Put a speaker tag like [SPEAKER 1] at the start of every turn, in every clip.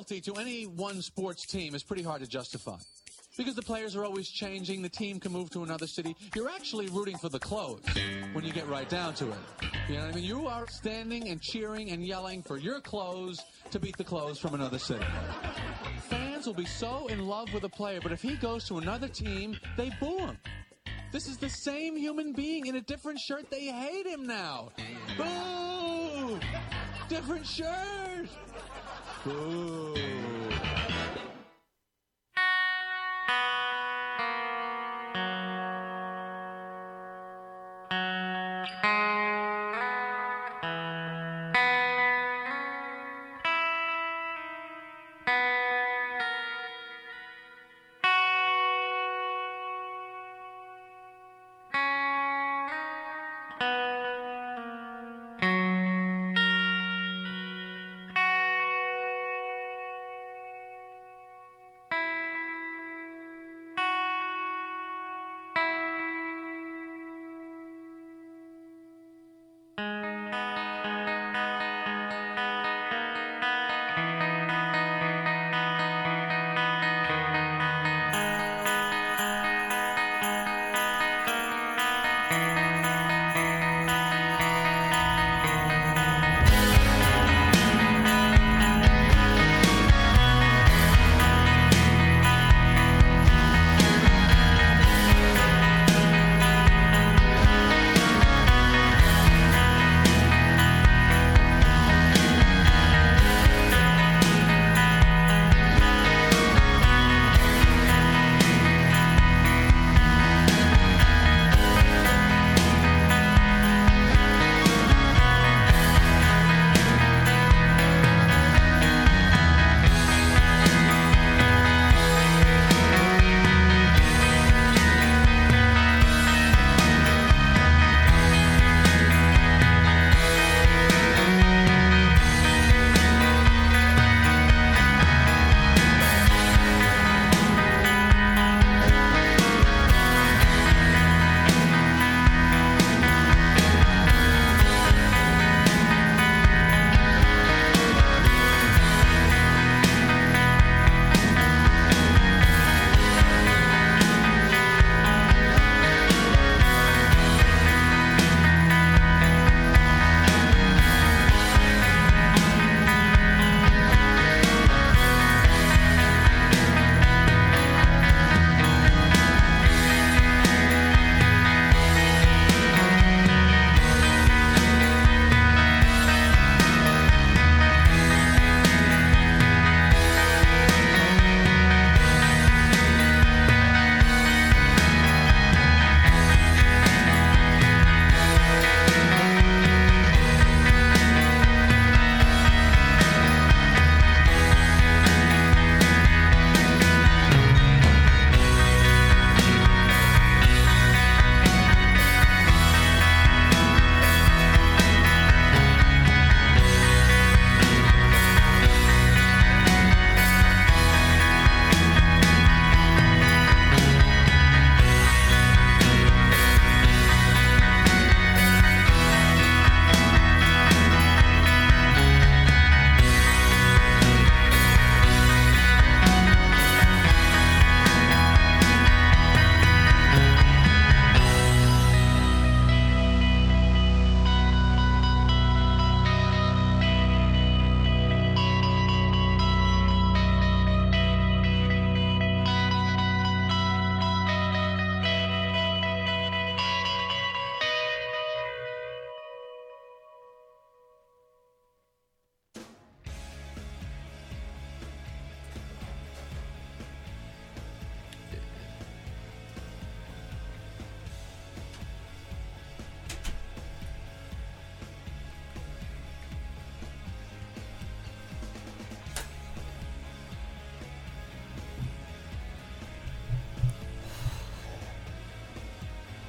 [SPEAKER 1] loyalty to any one sports team is pretty hard to justify. Because the players are always changing, the team can move to another city. You're actually rooting for the clothes when you get right down to it. You know what I mean? You are standing and cheering and yelling for your clothes to beat the clothes from another city. Fans will be so in love with a player, but if he goes to another team, they boo him. This is the same human being in a different shirt. They hate him now. Boo! Different shirt! Boo!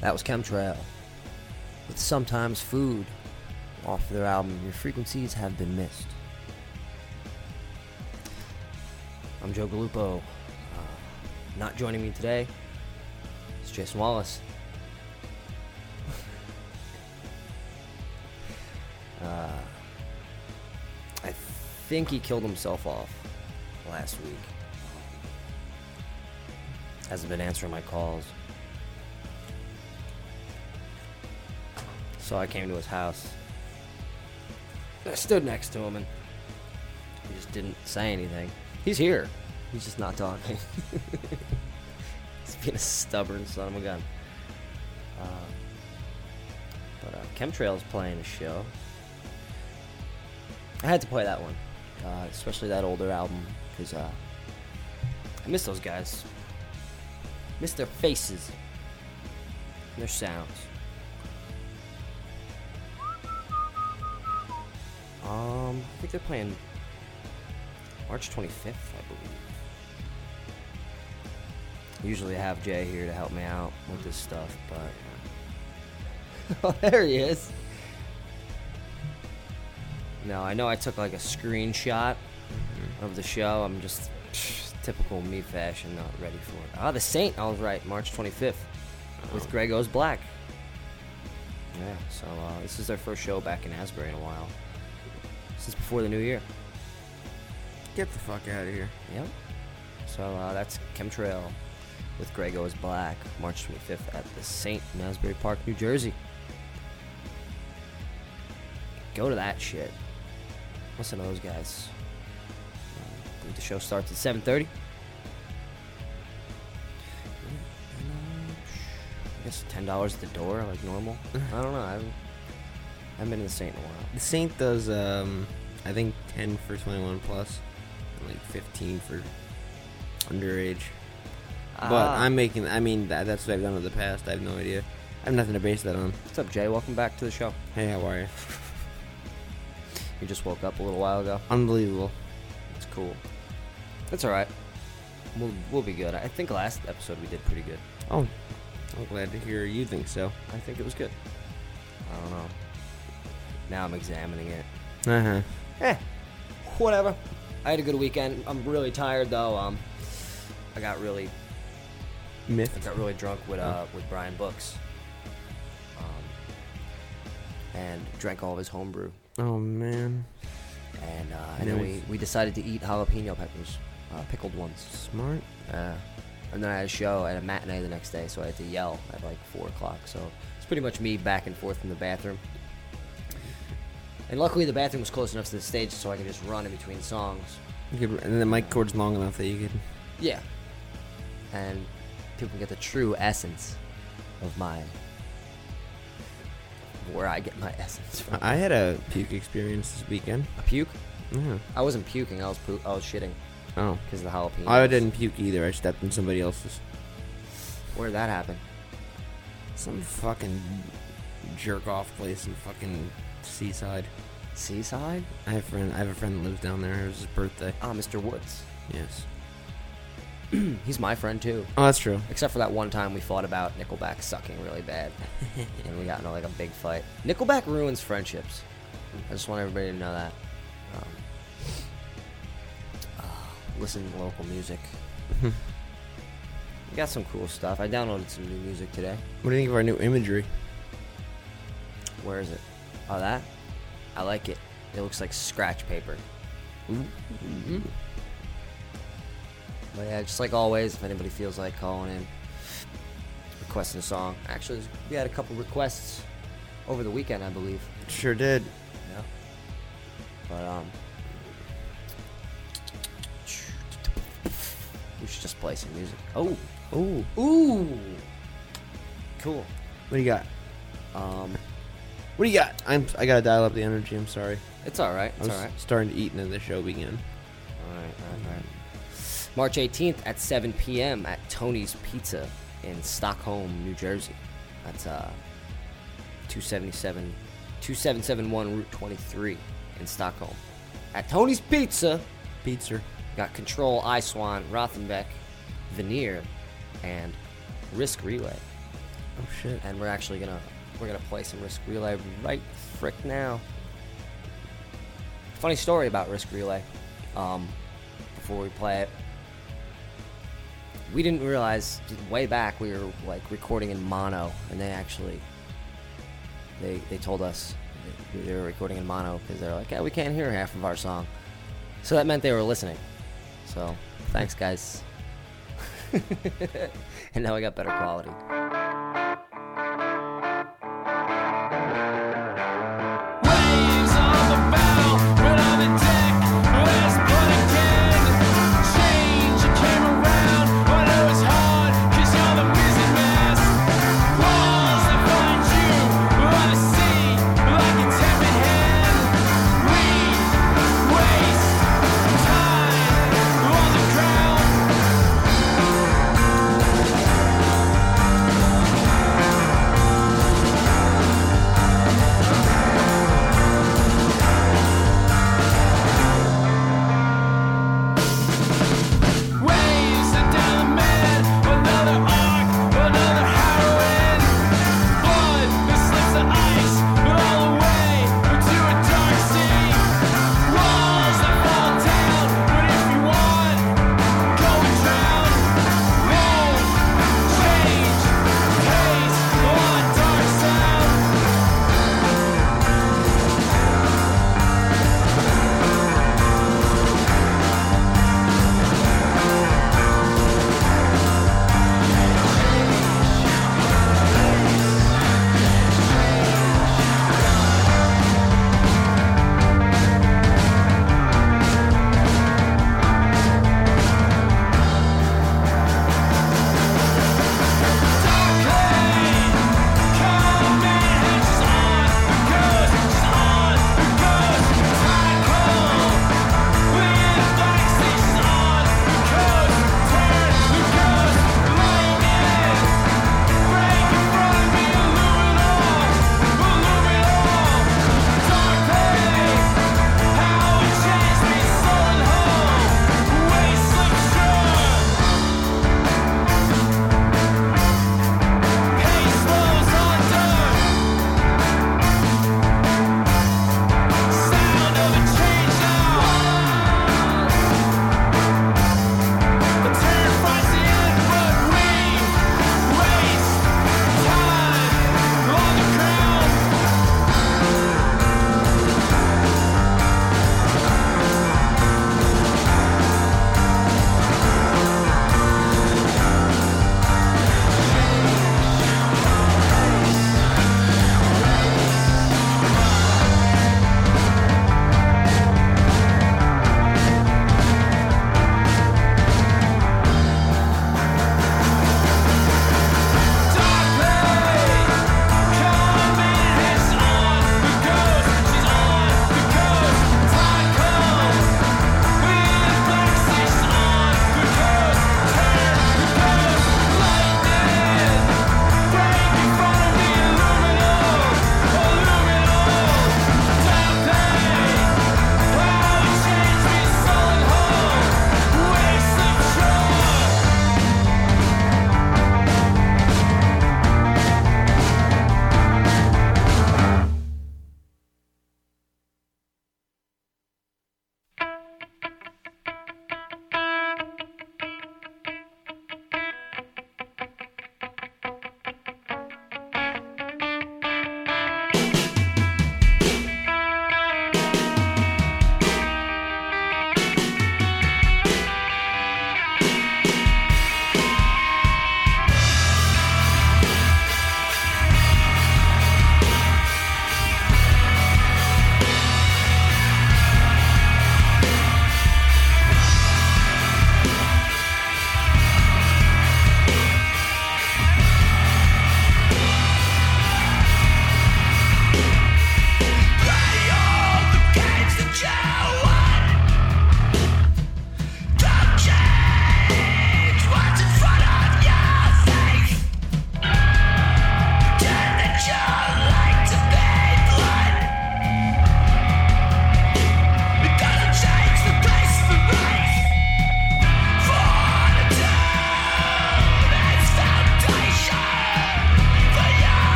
[SPEAKER 2] That was Chemtrail. With sometimes food off their album Your Frequencies Have Been Missed. I'm Joe Galupo. Uh, not joining me today is Jason Wallace. uh, I think he killed himself off last week. Hasn't been answering my calls. So I came to his house. I stood next to him and he just didn't say anything. He's here. He's just not talking. He's being a stubborn son of a gun. Uh, but uh, Chemtrail's playing a show. I had to play that one, uh, especially that older album, because uh, I miss those guys. Miss their faces, their sounds. I think they're playing March 25th, I believe. Usually I have Jay here to help me out with this stuff, but oh, there he is. No, I know I took like a screenshot of the show. I'm just psh, typical me fashion, not ready for it. Ah, the Saint. I was right. March 25th with Greg Goes Black. Yeah. So uh, this is their first show back in Asbury in a while. Since before the new year.
[SPEAKER 3] Get the fuck out of here.
[SPEAKER 2] Yep. So uh, that's Chemtrail with Greg Goes Black, March 25th at the Saint in Asbury Park, New Jersey. Go to that shit. Listen to those guys. Uh, the show starts at 7:30. I guess ten dollars at the door, like normal. I don't know. I haven't, I haven't been in the Saint in a while.
[SPEAKER 3] The Saint does, um, I think 10 for 21 plus, and like 15 for underage. But
[SPEAKER 2] Ah.
[SPEAKER 3] I'm making, I mean, that, that's what I've done in the past. I have no idea. I have nothing to base that on.
[SPEAKER 2] What's up, Jay? Welcome back to the show.
[SPEAKER 3] Hey, how are you?
[SPEAKER 2] You just woke up a little while ago.
[SPEAKER 3] Unbelievable.
[SPEAKER 2] It's cool. It's all right. We'll we'll be good. I think last episode we did pretty good.
[SPEAKER 3] Oh, I'm glad to hear you think so.
[SPEAKER 2] I think it was good. I don't know. Now I'm examining it.
[SPEAKER 3] Uh huh.
[SPEAKER 2] Eh, whatever. I had a good weekend. I'm really tired though. Um, I got really I got really drunk with uh with Brian Books. Um, and drank all of his homebrew.
[SPEAKER 3] Oh, man.
[SPEAKER 2] And uh, and then we,
[SPEAKER 3] Nice.
[SPEAKER 2] we decided to eat jalapeno peppers, uh, pickled ones.
[SPEAKER 3] Smart.
[SPEAKER 2] Uh, and then I had a show at a matinee the next day, so I had to yell at like four o'clock. So it's pretty much me back and forth in the bathroom. And luckily, the bathroom was close enough to the stage, so I could just run in between songs.
[SPEAKER 3] You could, and the mic cord's long enough that you could.
[SPEAKER 2] Yeah. And people can get the true essence of my where I get my essence from.
[SPEAKER 3] I had a puke experience this weekend.
[SPEAKER 2] A puke?
[SPEAKER 3] Yeah.
[SPEAKER 2] I wasn't puking. I was pu- I was shitting
[SPEAKER 3] Oh.
[SPEAKER 2] because of the jalapeno.
[SPEAKER 3] Oh, I didn't puke either. I stepped in somebody else's.
[SPEAKER 2] Where did that happen?
[SPEAKER 3] Some fucking jerk off place in fucking Seaside.
[SPEAKER 2] Seaside?
[SPEAKER 3] I have a friend. I have a friend that lives down there. It was his birthday.
[SPEAKER 2] Ah, Mr. Woods.
[SPEAKER 3] Yes.
[SPEAKER 2] He's my friend too.
[SPEAKER 3] Oh, that's true.
[SPEAKER 2] Except for that one time we fought about Nickelback sucking really bad, and we got into like a big fight. Nickelback ruins friendships. I just want everybody to know that. Um, uh, listen to local music. we got some cool stuff. I downloaded some new music today.
[SPEAKER 3] What do you think of our new imagery?
[SPEAKER 2] Where is it? Oh, that? I like it. It looks like scratch paper. Mhm. But yeah, just like always, if anybody feels like calling in, requesting a song. Actually, we had a couple requests over the weekend, I believe.
[SPEAKER 3] Sure did.
[SPEAKER 2] Yeah. But um, we should just play some music. Oh,
[SPEAKER 3] Oh,
[SPEAKER 2] ooh, cool.
[SPEAKER 3] what do you got?
[SPEAKER 2] Um,
[SPEAKER 3] What do you got? I'm. I gotta dial up the energy. I'm sorry.
[SPEAKER 2] it's all right. It's all right.
[SPEAKER 3] starting to eat and then the show began.
[SPEAKER 2] All right, all right, all right. March 18th at 7 p.m. at Tony's Pizza in Stockholm, New Jersey. That's uh 277 2771 Route 23 in Stockholm. At Tony's Pizza,
[SPEAKER 3] Pizza.
[SPEAKER 2] got Control, Swan, Rothenbeck, Veneer, and Risk Relay.
[SPEAKER 3] Oh shit.
[SPEAKER 2] And we're actually gonna we're gonna play some Risk Relay right frick now. Funny story about Risk Relay. Um, before we play it, we didn't realize way back we were like recording in mono, and they actually they they told us they were recording in mono because they're like, yeah, we can't hear half of our song. So that meant they were listening.
[SPEAKER 1] So thanks, guys. and now I got better quality.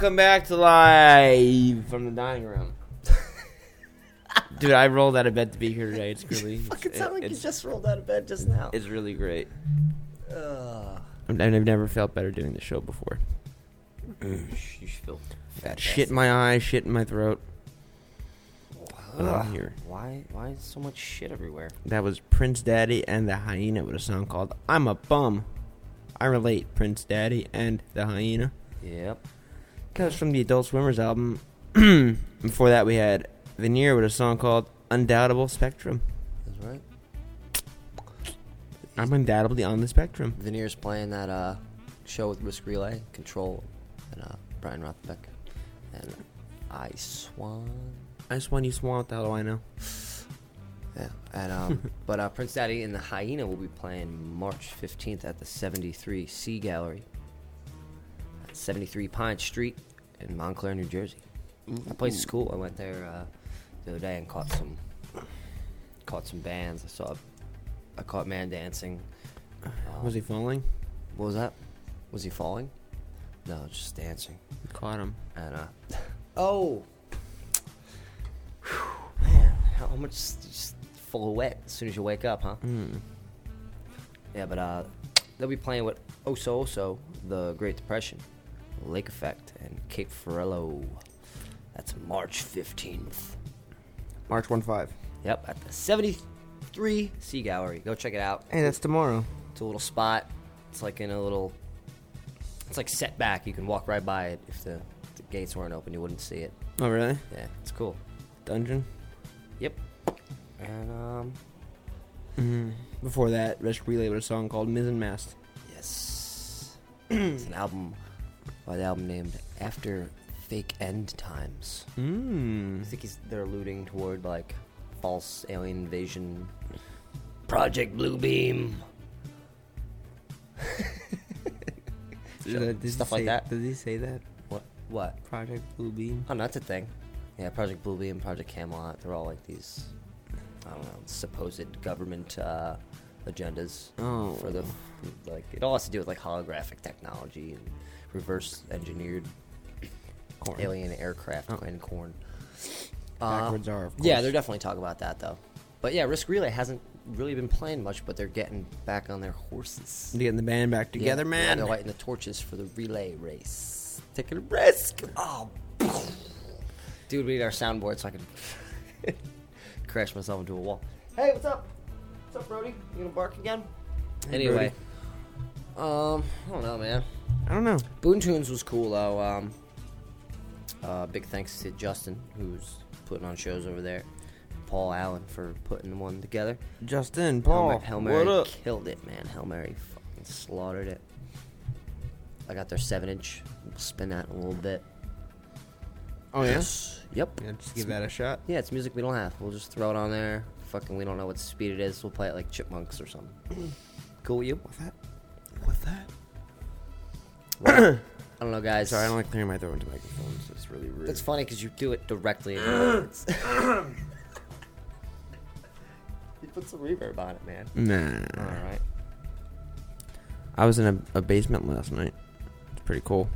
[SPEAKER 3] Welcome back to live from the dining room. Dude, I rolled out of bed to be here today. It's really,
[SPEAKER 2] Fucking sound like you
[SPEAKER 3] it's,
[SPEAKER 2] just rolled out of bed just now.
[SPEAKER 3] it's really great.
[SPEAKER 2] Ugh.
[SPEAKER 3] I've I've never felt better doing the show before.
[SPEAKER 2] you feel
[SPEAKER 3] shit in my eyes, shit in my throat. But I'm
[SPEAKER 2] Ugh.
[SPEAKER 3] here.
[SPEAKER 2] Why? Why is so much shit everywhere?
[SPEAKER 3] That was Prince Daddy and the Hyena with a song called "I'm a Bum." I relate, Prince Daddy and the Hyena.
[SPEAKER 2] Yep.
[SPEAKER 3] That was from the Adult Summers album. Before that, we had Veneer with a song called "Undoubtable Spectrum."
[SPEAKER 2] That's right.
[SPEAKER 3] I'm undoubtedly on the spectrum.
[SPEAKER 2] Veneer's playing that uh, show with Risk Relay, Control, and uh, Brian Rothbeck, and I Swan.
[SPEAKER 3] I just want you swamped. How do I know?
[SPEAKER 2] Yeah, and um, but uh, Prince Daddy and the Hyena will be playing March 15th at the 73 C Gallery, at 73 Pine Street in Montclair, New Jersey. That place is cool. I went there uh, the other day and caught some caught some bands. I saw I caught man dancing. Um,
[SPEAKER 3] Was he falling?
[SPEAKER 2] What was that? Was he falling? No, just dancing.
[SPEAKER 3] Caught him.
[SPEAKER 2] And uh, oh, man, how much just full of wet as soon as you wake up, huh?
[SPEAKER 3] Mm.
[SPEAKER 2] Yeah, but uh, they'll be playing with Oso Oso, the Great Depression, Lake Effect, and Cape Ferrello. That's March 15th.
[SPEAKER 3] March one five.
[SPEAKER 2] Yep, at the 73 Sea Gallery. Go check it out.
[SPEAKER 3] Hey, that's tomorrow.
[SPEAKER 2] It's a little spot. It's like in a little. It's like set back. You can walk right by it. If the, the gates weren't open, you wouldn't see it.
[SPEAKER 3] Oh, really?
[SPEAKER 2] Yeah, it's cool.
[SPEAKER 3] Dungeon.
[SPEAKER 2] Yep. And um,
[SPEAKER 3] Mm. Before that, Relay with a song called "Mizzen Mast."
[SPEAKER 2] yes, it's an album by the album named After Fake End Times. I
[SPEAKER 3] Mm.
[SPEAKER 2] think he's, they're alluding toward like false alien invasion, Project Blue Bluebeam. Stuff like that.
[SPEAKER 3] Does he say that?
[SPEAKER 2] What? What?
[SPEAKER 3] Project Blue Beam.
[SPEAKER 2] Oh, no, that's a thing. Yeah, Project Blue Beam, Project Camelot, they're all like these, I don't know, supposed government uh, agendas
[SPEAKER 3] Oh.
[SPEAKER 2] for the, like, it all has to do with like holographic technology and reverse engineered
[SPEAKER 3] Corn.
[SPEAKER 2] alien aircraft
[SPEAKER 3] Oh.
[SPEAKER 2] and corn. Uh,
[SPEAKER 3] Backwards are, of
[SPEAKER 2] Yeah, they're definitely talking about that though. But yeah, Risk Relay hasn't really been playing much, but they're getting back on their horses.
[SPEAKER 3] Getting the band back together,
[SPEAKER 2] Yeah,
[SPEAKER 3] man.
[SPEAKER 2] they're lighting the torches for the relay race. Taking a risk. Oh, dude, we need our soundboard so I can crash myself into a wall. Hey, what's up? What's up, Brody? You gonna bark again?
[SPEAKER 3] Hey,
[SPEAKER 2] anyway, um, I don't know, man.
[SPEAKER 3] I don't know.
[SPEAKER 2] Boontoons was cool though. Um, uh, big thanks to Justin who's putting on shows over there. Paul Allen for putting one together.
[SPEAKER 3] Justin,
[SPEAKER 2] Hail,
[SPEAKER 3] Paul,
[SPEAKER 2] Hail Mary
[SPEAKER 3] what up?
[SPEAKER 2] killed it, man. Hail Mary fucking slaughtered it. I got their seven inch. We'll spin that in a little bit.
[SPEAKER 3] Oh yeah.
[SPEAKER 2] Yep.
[SPEAKER 3] Yeah, just give that a shot.
[SPEAKER 2] Yeah, it's music we don't have. We'll just throw it on there. Fucking, we don't know what speed it is. We'll play it like chipmunks or something. cool with you?
[SPEAKER 3] What's that? What's that?
[SPEAKER 2] Well, I don't know, guys.
[SPEAKER 3] Sorry, I don't like clearing my throat into microphones. It's really rude.
[SPEAKER 2] That's funny because you do it directly. in the mics. you put some reverb on it, man.
[SPEAKER 3] Nah.
[SPEAKER 2] All right.
[SPEAKER 3] I was in a, a basement last night. It's pretty cool.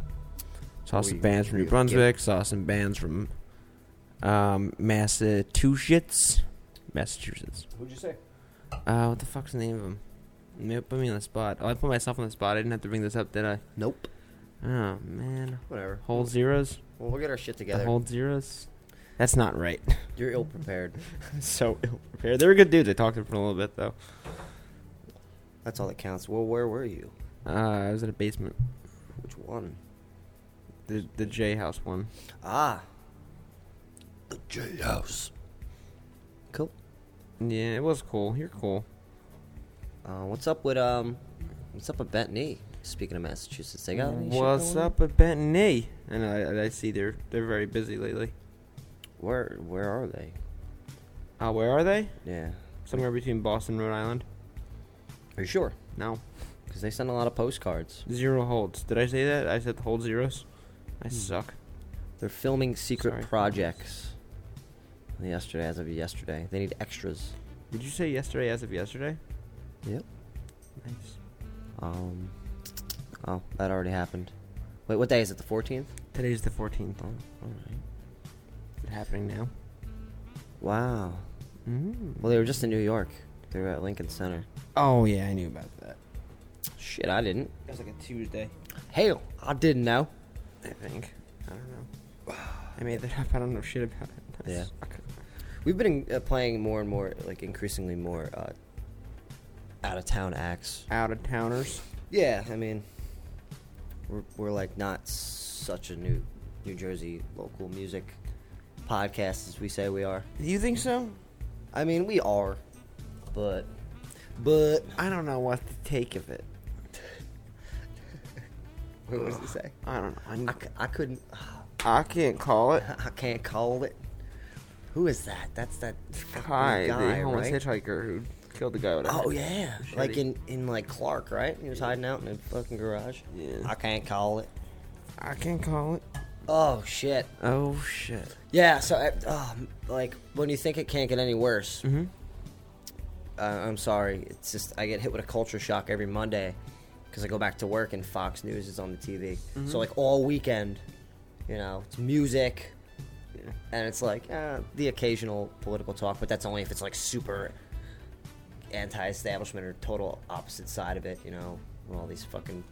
[SPEAKER 3] Saw some bands from New Brunswick. Saw some bands from um, Massachusetts. Massachusetts.
[SPEAKER 2] Who'd you say?
[SPEAKER 3] Uh, what the fuck's the name of them? Maybe put me on the spot. Oh, I put myself on the spot. I didn't have to bring this up, did I?
[SPEAKER 2] Nope.
[SPEAKER 3] Oh man.
[SPEAKER 2] Whatever.
[SPEAKER 3] Hold zeros.
[SPEAKER 2] Well, we'll get our shit
[SPEAKER 3] The
[SPEAKER 2] together.
[SPEAKER 3] hold zeros. That's not right.
[SPEAKER 2] You're ill prepared.
[SPEAKER 3] so ill prepared. They were good dudes. I talked to them for a little bit though.
[SPEAKER 2] That's all that counts. Well, where were you?
[SPEAKER 3] Uh, I was in a basement.
[SPEAKER 2] Which one?
[SPEAKER 3] The the J House one.
[SPEAKER 2] Ah. The J House. Cool.
[SPEAKER 3] Yeah, it was cool. You're cool.
[SPEAKER 2] Uh, what's up with um? What's up with Bethany? Speaking of Massachusetts, they got
[SPEAKER 3] What's up with Benton A? And I, I see they're they're very busy lately.
[SPEAKER 2] Where Where are they?
[SPEAKER 3] Uh, where are they?
[SPEAKER 2] Yeah.
[SPEAKER 3] Somewhere between Boston, and Rhode Island.
[SPEAKER 2] Are you sure?
[SPEAKER 3] No,
[SPEAKER 2] Because they send a lot of postcards.
[SPEAKER 3] zero holds. Did I say that? I said the hold zeros. I
[SPEAKER 2] Hmm.
[SPEAKER 3] suck.
[SPEAKER 2] They're filming secret
[SPEAKER 3] Sorry.
[SPEAKER 2] projects. Yesterday, as of yesterday, they need extras.
[SPEAKER 3] Did you say yesterday as of yesterday?
[SPEAKER 2] Yep.
[SPEAKER 3] Nice.
[SPEAKER 2] Um. Oh, that already happened. Wait, what day is it? The 14th?
[SPEAKER 3] Today's the 14th. Oh, all right. Is it happening now?
[SPEAKER 2] Wow.
[SPEAKER 3] Mm.
[SPEAKER 2] Well, they were just in New York. They were at Lincoln Center.
[SPEAKER 3] Oh yeah, I knew about that.
[SPEAKER 2] Shit, I didn't.
[SPEAKER 3] It was like a Tuesday,
[SPEAKER 2] Hell, I didn't know.
[SPEAKER 3] I think. I don't know. I made that up. I don't know shit about it.
[SPEAKER 2] Yeah.
[SPEAKER 3] Okay.
[SPEAKER 2] We've been uh, playing more and more, like increasingly more uh, out of town acts.
[SPEAKER 3] Out of towners.
[SPEAKER 2] Yeah, I mean, we're we're like not such a new New Jersey local music podcast as we say we are.
[SPEAKER 3] Do you think so?
[SPEAKER 2] I mean, we are, but but
[SPEAKER 3] I don't know what to take of it.
[SPEAKER 2] what was it say?
[SPEAKER 3] I don't know.
[SPEAKER 2] I,
[SPEAKER 3] I'm,
[SPEAKER 2] couldn't.
[SPEAKER 3] I can't call it.
[SPEAKER 2] I can't call it. Who is that? That's that guy,
[SPEAKER 3] the homeless
[SPEAKER 2] right?
[SPEAKER 3] hitchhiker who killed the guy with a
[SPEAKER 2] Oh yeah,
[SPEAKER 3] machete.
[SPEAKER 2] like in in like Clark, right? He was hiding out in a fucking garage.
[SPEAKER 3] Yeah.
[SPEAKER 2] I can't call it.
[SPEAKER 3] I can't call it.
[SPEAKER 2] Oh shit.
[SPEAKER 3] Oh shit.
[SPEAKER 2] Yeah. So, uh, oh, like when you think it can't get any worse,
[SPEAKER 3] Mm-hmm.
[SPEAKER 2] uh, I'm sorry. It's just I get hit with a culture shock every Monday because I go back to work and Fox News is on the TV. So like all weekend, you know, it's music,
[SPEAKER 3] Yeah.
[SPEAKER 2] and it's like uh, the occasional political talk, but that's only if it's like super anti-establishment or total opposite side of it. You know, all these fucking,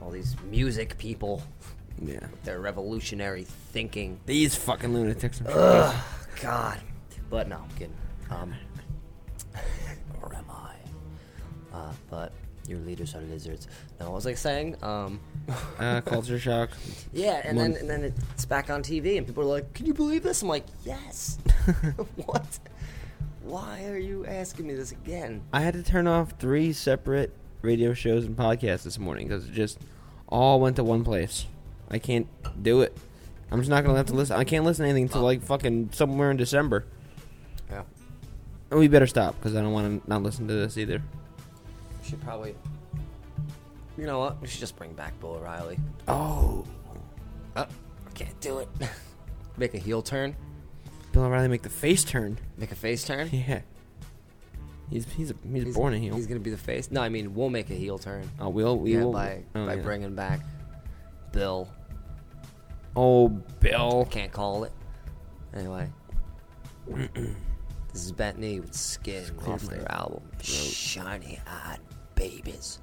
[SPEAKER 2] all these music people,
[SPEAKER 3] Yeah.
[SPEAKER 2] their revolutionary thinking.
[SPEAKER 3] These fucking lunatics.
[SPEAKER 2] Ugh, God. But no, I'm kidding. Um, or am I? Uh, but your leaders are lizards. No, I was like saying? Um,
[SPEAKER 3] uh, culture shock.
[SPEAKER 2] yeah, and then and then it's back on TV, and people are like, "Can you believe this?" I'm like, "Yes." what? Why are you asking me this again?
[SPEAKER 3] I had to turn off three separate radio shows and podcasts this morning because it just all went to one place. I can't do it. I'm just not gonna have to listen. I can't listen to anything until like fucking somewhere in December.
[SPEAKER 2] Yeah,
[SPEAKER 3] And we better stop because I don't want to not listen to this either.
[SPEAKER 2] we should probably. You know what? We should just bring back Bill O'Reilly.
[SPEAKER 3] Oh,
[SPEAKER 2] Oh, I can't do it. Make a heel turn.
[SPEAKER 3] Bill O'Reilly make the face turn.
[SPEAKER 2] Make a face turn.
[SPEAKER 3] Yeah, he's he's a, he's, born a heel.
[SPEAKER 2] He's gonna be the face. No, I mean we'll make a heel turn.
[SPEAKER 3] oh, we'll we
[SPEAKER 2] yeah,
[SPEAKER 3] will
[SPEAKER 2] by
[SPEAKER 3] oh,
[SPEAKER 2] by
[SPEAKER 3] yeah.
[SPEAKER 2] bringing back Bill.
[SPEAKER 3] Oh, Bill.
[SPEAKER 2] Can't call it. Anyway, this is Bethany with Skin off their album Shiny Eyed Babies.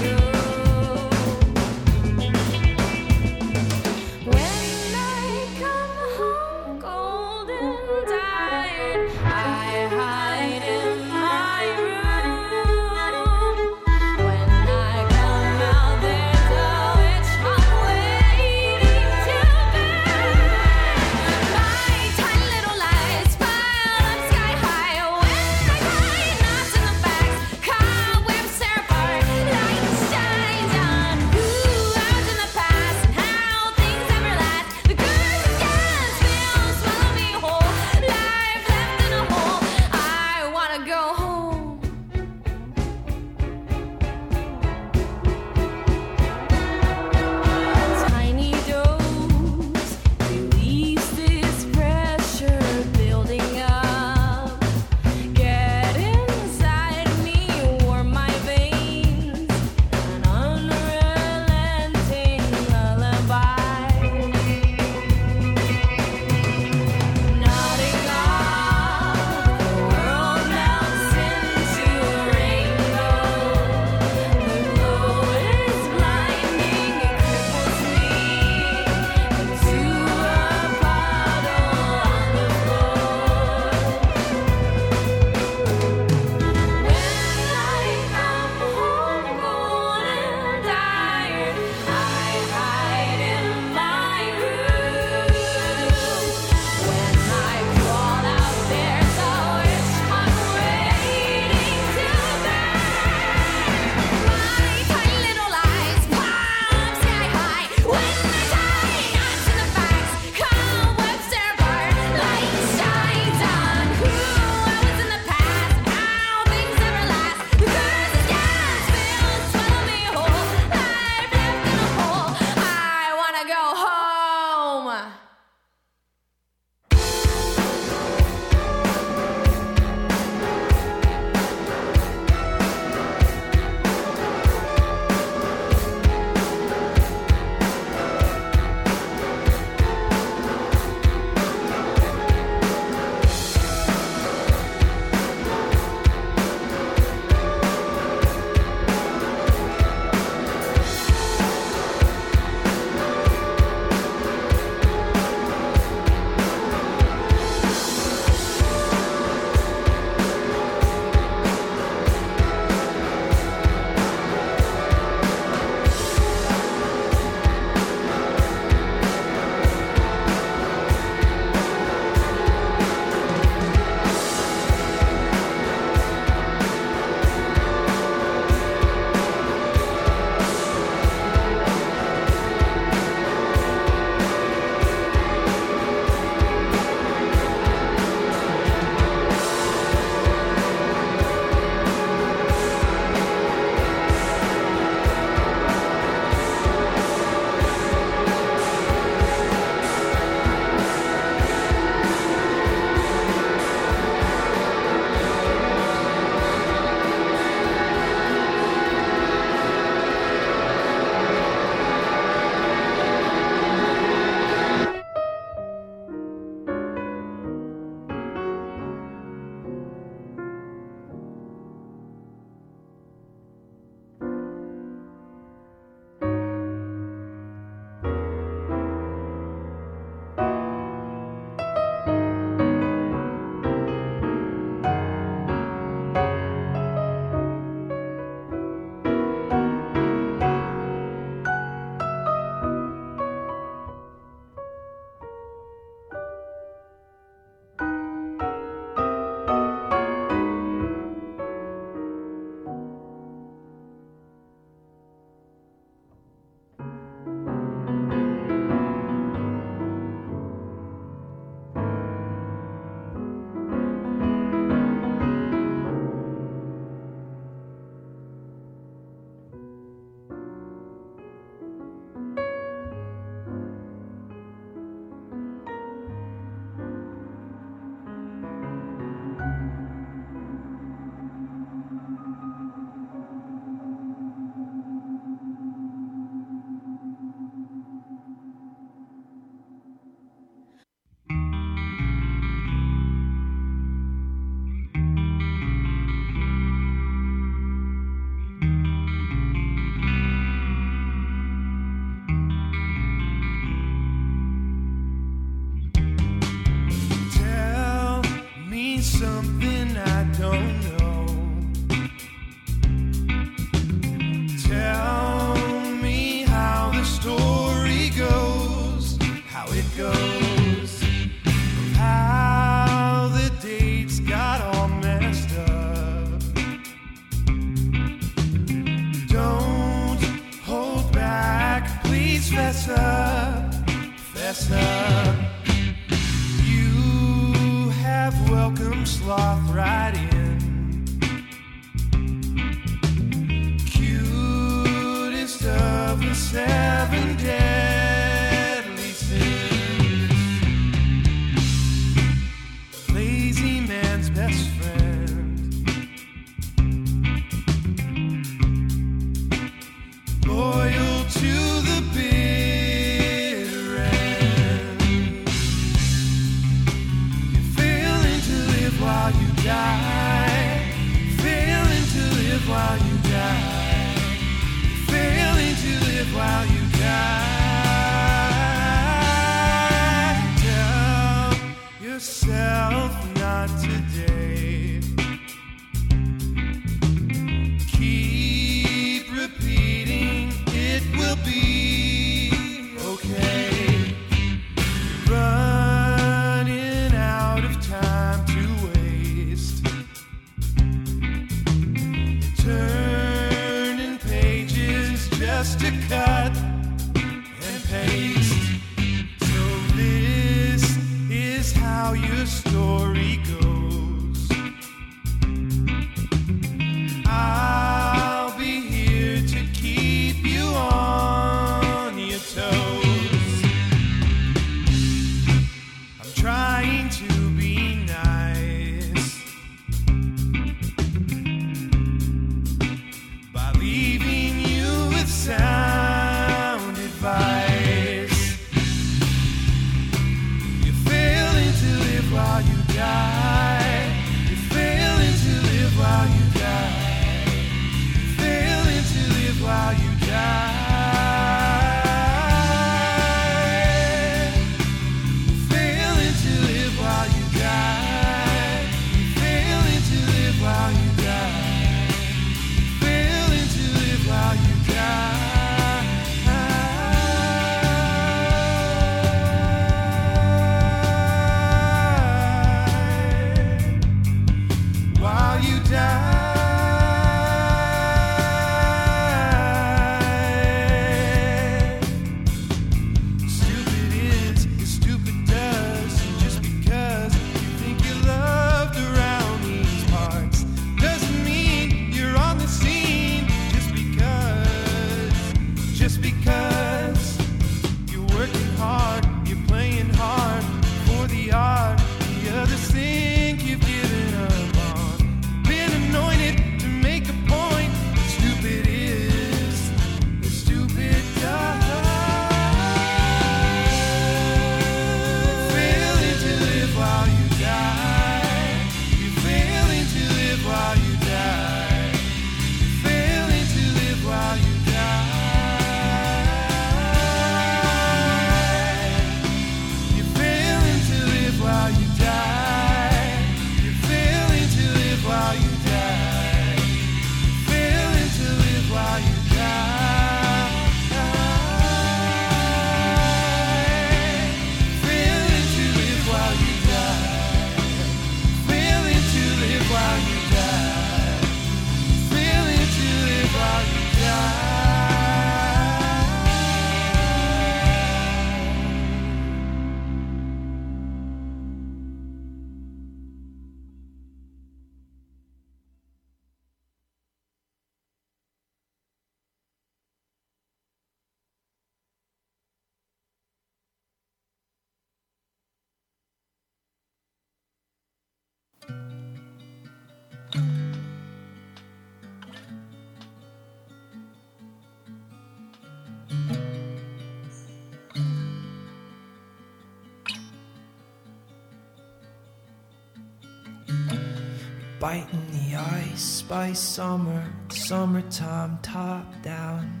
[SPEAKER 4] by
[SPEAKER 5] summer, summertime top down.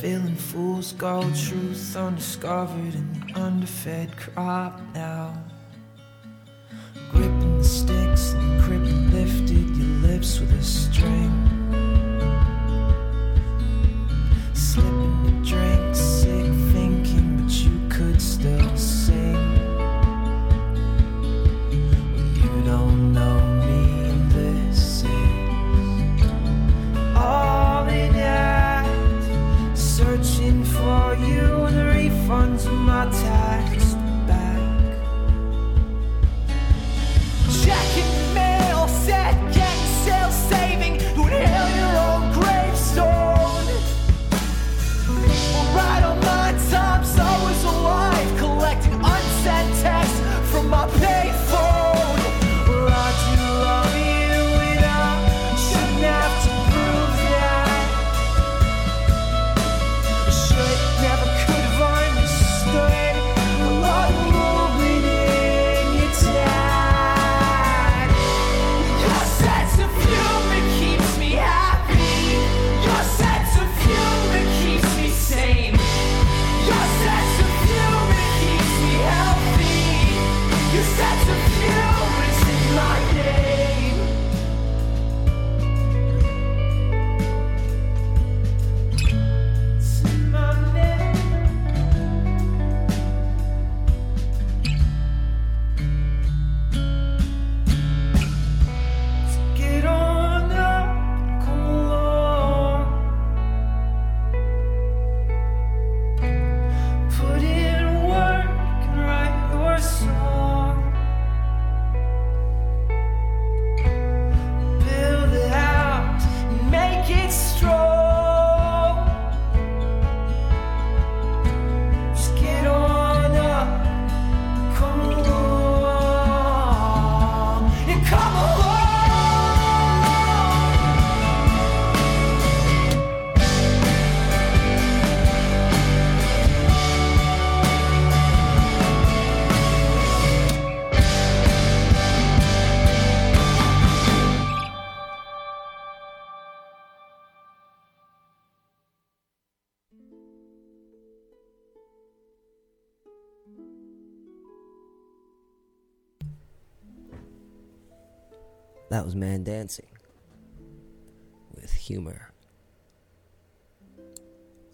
[SPEAKER 5] Feeling fool's gold, truth undiscovered the underfed crop now.
[SPEAKER 6] Gripping the sticks and the lifted your lips with a string. Slipping
[SPEAKER 5] the drinks. Man Dancing with humor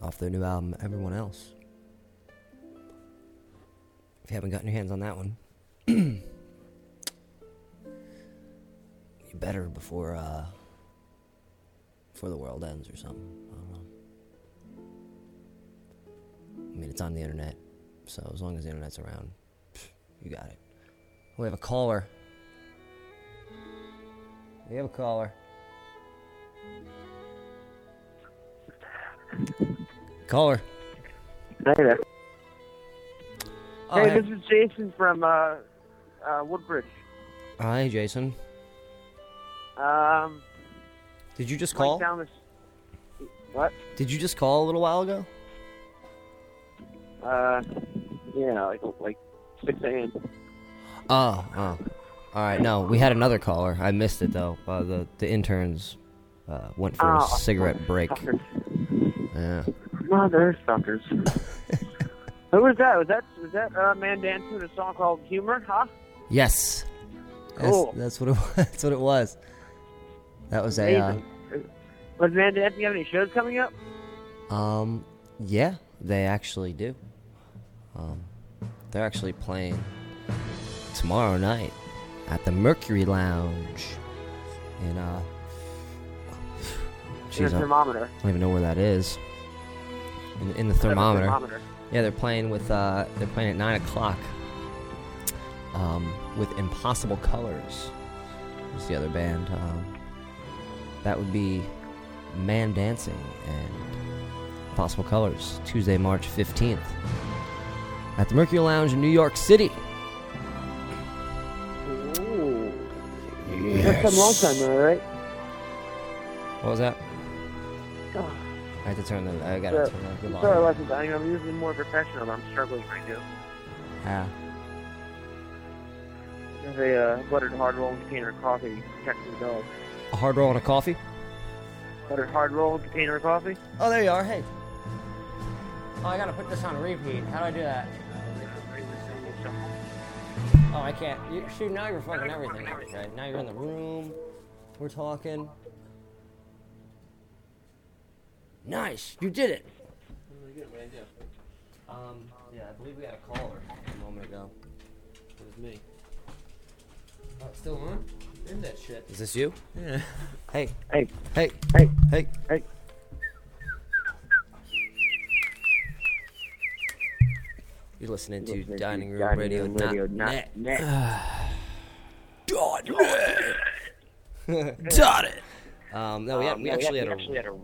[SPEAKER 5] off their new album, Everyone Else. If you haven't gotten your hands on that one, you better before uh, before the world ends or something. I don't know. I mean, it's on the internet, so as long as the internet's around, you got it. We have a caller. We have a caller. Caller.
[SPEAKER 7] Hey there.
[SPEAKER 5] Oh,
[SPEAKER 7] hey,
[SPEAKER 5] hey.
[SPEAKER 7] this is Jason from uh, uh, Woodbridge.
[SPEAKER 5] Hi, Jason.
[SPEAKER 7] Um,
[SPEAKER 5] Did you just call?
[SPEAKER 7] down this. What?
[SPEAKER 5] Did you just call a little while ago?
[SPEAKER 7] Uh, yeah, like like six a.m.
[SPEAKER 5] Oh, oh. All right. No, we had another caller. I missed it though. Uh, the the interns uh, went for a
[SPEAKER 7] Oh,
[SPEAKER 5] cigarette break.
[SPEAKER 7] Suckers.
[SPEAKER 5] Yeah.
[SPEAKER 7] Motherfuckers. Who was that? Was that was that uh, man dancing a song called Humor? Huh?
[SPEAKER 5] Yes.
[SPEAKER 7] Cool.
[SPEAKER 5] That's what it. That's what it was. That was a.
[SPEAKER 7] Amazing. Was man dancing have any shows coming up?
[SPEAKER 5] Uh, um. Yeah, they actually do. Um, they're actually playing tomorrow night at the Mercury Lounge in uh.
[SPEAKER 7] In a
[SPEAKER 5] I
[SPEAKER 7] thermometer.
[SPEAKER 5] I don't even know where that is. In, in the thermometer.
[SPEAKER 7] thermometer.
[SPEAKER 5] Yeah, they're playing with. Uh, they're playing at nine o'clock. Um, with Impossible Colors. Is the other band. Um, that would be Man Dancing and Impossible Colors. Tuesday, March fifteenth, at the Mercury Lounge in New York City.
[SPEAKER 7] First time, long time, though, right?
[SPEAKER 5] What was that?
[SPEAKER 7] Oh,
[SPEAKER 5] I had to turn the. I gotta
[SPEAKER 7] So-
[SPEAKER 5] turn the volume.
[SPEAKER 7] sorry, lessons. I I'm usually more professional, I'm struggling right now.
[SPEAKER 5] Yeah.
[SPEAKER 7] There's a uh, buttered hard roll and container of coffee protecting the dog.
[SPEAKER 5] A hard roll and a coffee.
[SPEAKER 7] Buttered hard roll and container of coffee.
[SPEAKER 5] Oh, there you are. Hey. Oh, I gotta put this on repeat. How do I do that? Oh, I can't. You, shoot, now you're fucking everything up, right? Now you're in the room.
[SPEAKER 2] We're talking. Nice, you did it. Um, yeah, I believe we had a caller a moment ago.
[SPEAKER 3] It was me. Oh, it's still on? In that shit.
[SPEAKER 2] Is this you?
[SPEAKER 3] Yeah.
[SPEAKER 2] Hey,
[SPEAKER 7] Hey,
[SPEAKER 2] hey,
[SPEAKER 7] hey,
[SPEAKER 2] hey.
[SPEAKER 7] hey.
[SPEAKER 2] You're listening to
[SPEAKER 7] Listening to
[SPEAKER 2] Dining Room
[SPEAKER 7] Dining
[SPEAKER 2] Radio,
[SPEAKER 7] Room
[SPEAKER 2] not
[SPEAKER 7] Radio, not
[SPEAKER 2] net.
[SPEAKER 7] net.
[SPEAKER 3] Got it.
[SPEAKER 2] Um, no, we, had,
[SPEAKER 7] Um,
[SPEAKER 2] we
[SPEAKER 7] no,
[SPEAKER 2] actually, had,
[SPEAKER 7] actually
[SPEAKER 2] a
[SPEAKER 7] had a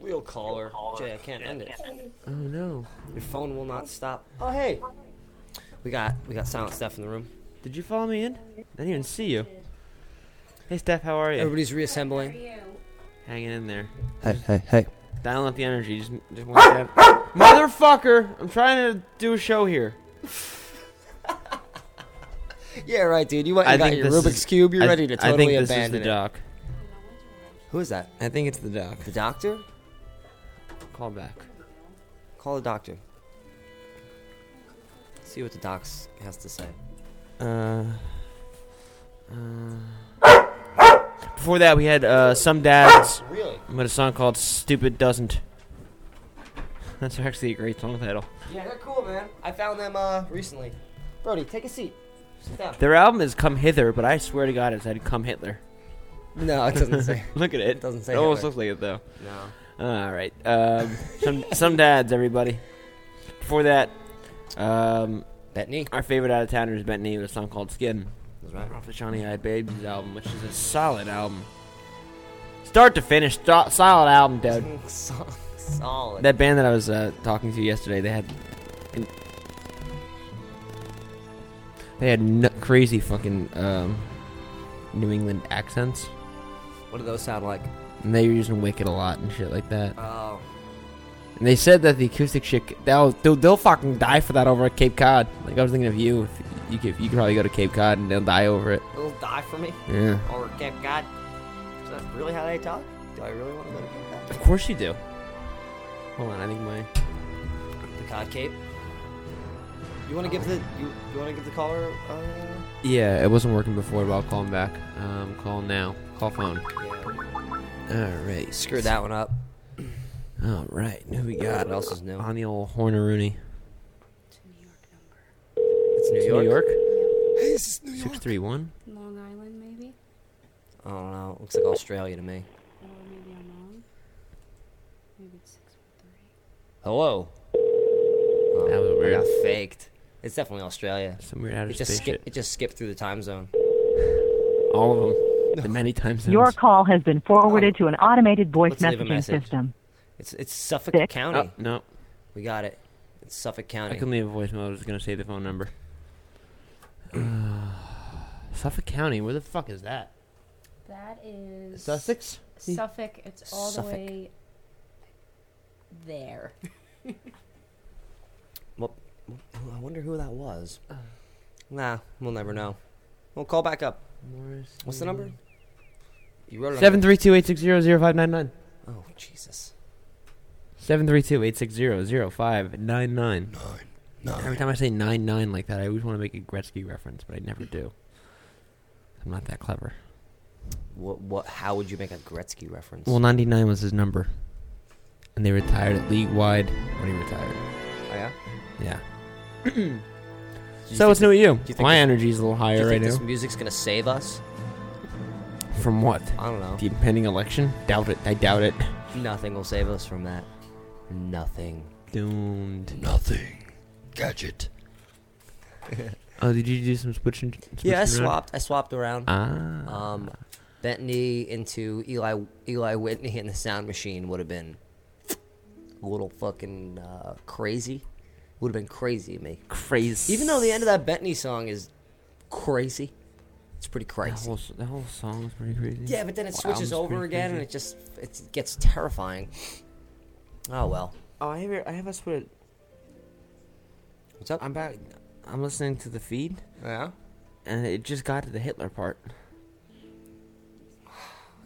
[SPEAKER 2] real caller. Jay, I can't end it.
[SPEAKER 3] Oh no.
[SPEAKER 2] Your phone will not stop. Oh hey. We got we got silent Steph in the room.
[SPEAKER 3] Did you follow me in? I didn't even see you. Hey Steph, how are you?
[SPEAKER 2] Everybody's reassembling.
[SPEAKER 3] Hanging in there.
[SPEAKER 2] Hey, hey, hey.
[SPEAKER 3] Dialing up the energy. Just, just want that. Motherfucker! I'm trying to do a show here.
[SPEAKER 2] Yeah, right, dude. You went and
[SPEAKER 3] I
[SPEAKER 2] got
[SPEAKER 3] think
[SPEAKER 2] your
[SPEAKER 3] this
[SPEAKER 2] Rubik's
[SPEAKER 3] is-
[SPEAKER 2] cube. You're
[SPEAKER 3] I-
[SPEAKER 2] ready to totally I
[SPEAKER 3] think this
[SPEAKER 2] abandon
[SPEAKER 3] is the
[SPEAKER 2] it.
[SPEAKER 3] doc.
[SPEAKER 2] Who is that?
[SPEAKER 3] I think it's the doc.
[SPEAKER 2] The doctor?
[SPEAKER 3] Call back.
[SPEAKER 2] Call the doctor. See what the doc has to say.
[SPEAKER 3] Uh, uh, before that, we had uh, some dads
[SPEAKER 2] Really?
[SPEAKER 3] with a song called "Stupid Doesn't." That's actually a great song title.
[SPEAKER 2] Yeah, they're cool, man. I found them uh recently. Brody, take a seat. Sit down.
[SPEAKER 3] Their album is "Come Hither," but I swear to God, it said "Come Hitler."
[SPEAKER 2] No, it doesn't say.
[SPEAKER 3] Look at it.
[SPEAKER 2] It doesn't say
[SPEAKER 3] It almost
[SPEAKER 2] Hitler.
[SPEAKER 3] looks like it though.
[SPEAKER 2] No.
[SPEAKER 3] All right. Um, some some dads, everybody. Before that, um,
[SPEAKER 2] Bettany.
[SPEAKER 3] our favorite out of towners, Bentley, with a song called "Skin."
[SPEAKER 2] That's right.
[SPEAKER 3] off the Johnny Eyed Babies album, which is a solid album. Start to finish, sto- solid album, dude.
[SPEAKER 2] So- Solid.
[SPEAKER 3] That band that I was uh, talking to yesterday, they had, they had n- crazy fucking um, New England accents,
[SPEAKER 2] what do those sound like?
[SPEAKER 3] and they were using Wicked a lot and shit like that.
[SPEAKER 2] Oh.
[SPEAKER 3] And they said that the acoustic shit, they'll they'll, they'll fucking die for that over at Cape Cod. Like I was thinking of you, if you could, you could probably go to Cape Cod and they'll die over it.
[SPEAKER 2] They'll die for me?
[SPEAKER 3] Yeah,
[SPEAKER 2] Or Cape Cod? Is that really how they talk? Do I really want to go to Cape Cod?
[SPEAKER 3] of course you do. Hold on, I think my
[SPEAKER 2] The Cod Cape? You want to give the you, you want to give the caller uh
[SPEAKER 3] Yeah, it wasn't working before, but I'll call him back. Um, call now. Call phone.
[SPEAKER 2] yeah.
[SPEAKER 3] All right.
[SPEAKER 2] Screw that one up.
[SPEAKER 3] All right. Who we got?
[SPEAKER 2] What else is new?
[SPEAKER 3] On the old Hornaroony.
[SPEAKER 2] It's New York.
[SPEAKER 3] New York.
[SPEAKER 2] Hey, this is New York.
[SPEAKER 3] Six three one.
[SPEAKER 8] Long Island, maybe?
[SPEAKER 2] I don't know. Looks like Australia to me.
[SPEAKER 8] Or maybe I'm wrong. Maybe it's 613.
[SPEAKER 2] Hello. Oh,
[SPEAKER 3] That was
[SPEAKER 2] I
[SPEAKER 3] weird.
[SPEAKER 2] got faked. It's definitely Australia.
[SPEAKER 3] Some weird outer
[SPEAKER 2] It just
[SPEAKER 3] space
[SPEAKER 2] skip,
[SPEAKER 3] shit.
[SPEAKER 2] it just skipped through the time zone.
[SPEAKER 3] All of them. The many times.
[SPEAKER 9] Your call has been forwarded to an automated voice
[SPEAKER 2] Let's leave a
[SPEAKER 9] messaging
[SPEAKER 2] message.
[SPEAKER 9] system.
[SPEAKER 2] It's it's Suffolk
[SPEAKER 9] Six.
[SPEAKER 2] County.
[SPEAKER 3] Oh, no.
[SPEAKER 2] We got it. It's Suffolk County.
[SPEAKER 3] I can leave a voicemail. I was gonna say the phone number. Uh, Suffolk County. Where the fuck is that?
[SPEAKER 8] That is
[SPEAKER 3] Sussex.
[SPEAKER 8] Suffolk. It's all
[SPEAKER 2] Suffolk.
[SPEAKER 8] the way there.
[SPEAKER 2] Well, I wonder who that was. Uh. Nah, we'll never know. We'll call back up. What's the number? You wrote it
[SPEAKER 3] Seven three two eight six zero zero five nine nine.
[SPEAKER 2] Oh Jesus.
[SPEAKER 3] Seven three two eight six zero zero five nine nine. Every time I say nine nine like that, I always want to make a Gretzky reference, but I never do. I'm not that clever.
[SPEAKER 2] What? What? How would you make a Gretzky reference?
[SPEAKER 3] Well, ninety nine was his number, and they retired it league wide when he retired.
[SPEAKER 2] oh, yeah.
[SPEAKER 3] Yeah. So
[SPEAKER 2] think
[SPEAKER 3] what's new with you?
[SPEAKER 2] you
[SPEAKER 3] My
[SPEAKER 2] this-
[SPEAKER 3] energy's a little
[SPEAKER 2] Do
[SPEAKER 3] higher
[SPEAKER 2] you
[SPEAKER 3] right
[SPEAKER 2] think
[SPEAKER 3] now.
[SPEAKER 2] this music's gonna save us?
[SPEAKER 3] From what?
[SPEAKER 2] I don't know.
[SPEAKER 3] The impending election? Doubt it. I doubt it.
[SPEAKER 2] Nothing will save us from that. Nothing.
[SPEAKER 3] Doomed.
[SPEAKER 2] Nothing. Gadget.
[SPEAKER 3] Oh, did you do some switching?
[SPEAKER 2] Yeah, I
[SPEAKER 3] switching around?
[SPEAKER 2] swapped. I swapped around.
[SPEAKER 3] Ah.
[SPEAKER 2] Um, Bentley into Eli Eli Whitney and the Sound Machine would have been a little fucking uh, crazy. Would have been crazy to me.
[SPEAKER 3] crazy.
[SPEAKER 2] Even though the end of that Bentley song is crazy, it's pretty
[SPEAKER 3] that
[SPEAKER 2] crazy.
[SPEAKER 3] whole, that whole song is pretty crazy.
[SPEAKER 2] Yeah, but then it
[SPEAKER 3] Whole
[SPEAKER 2] switches over again, and it just it gets terrifying. Oh well.
[SPEAKER 3] Oh, I have. I have us put.
[SPEAKER 2] What's up?
[SPEAKER 3] I'm back. I'm listening to the feed,
[SPEAKER 2] yeah.
[SPEAKER 3] and it just got to the Hitler part.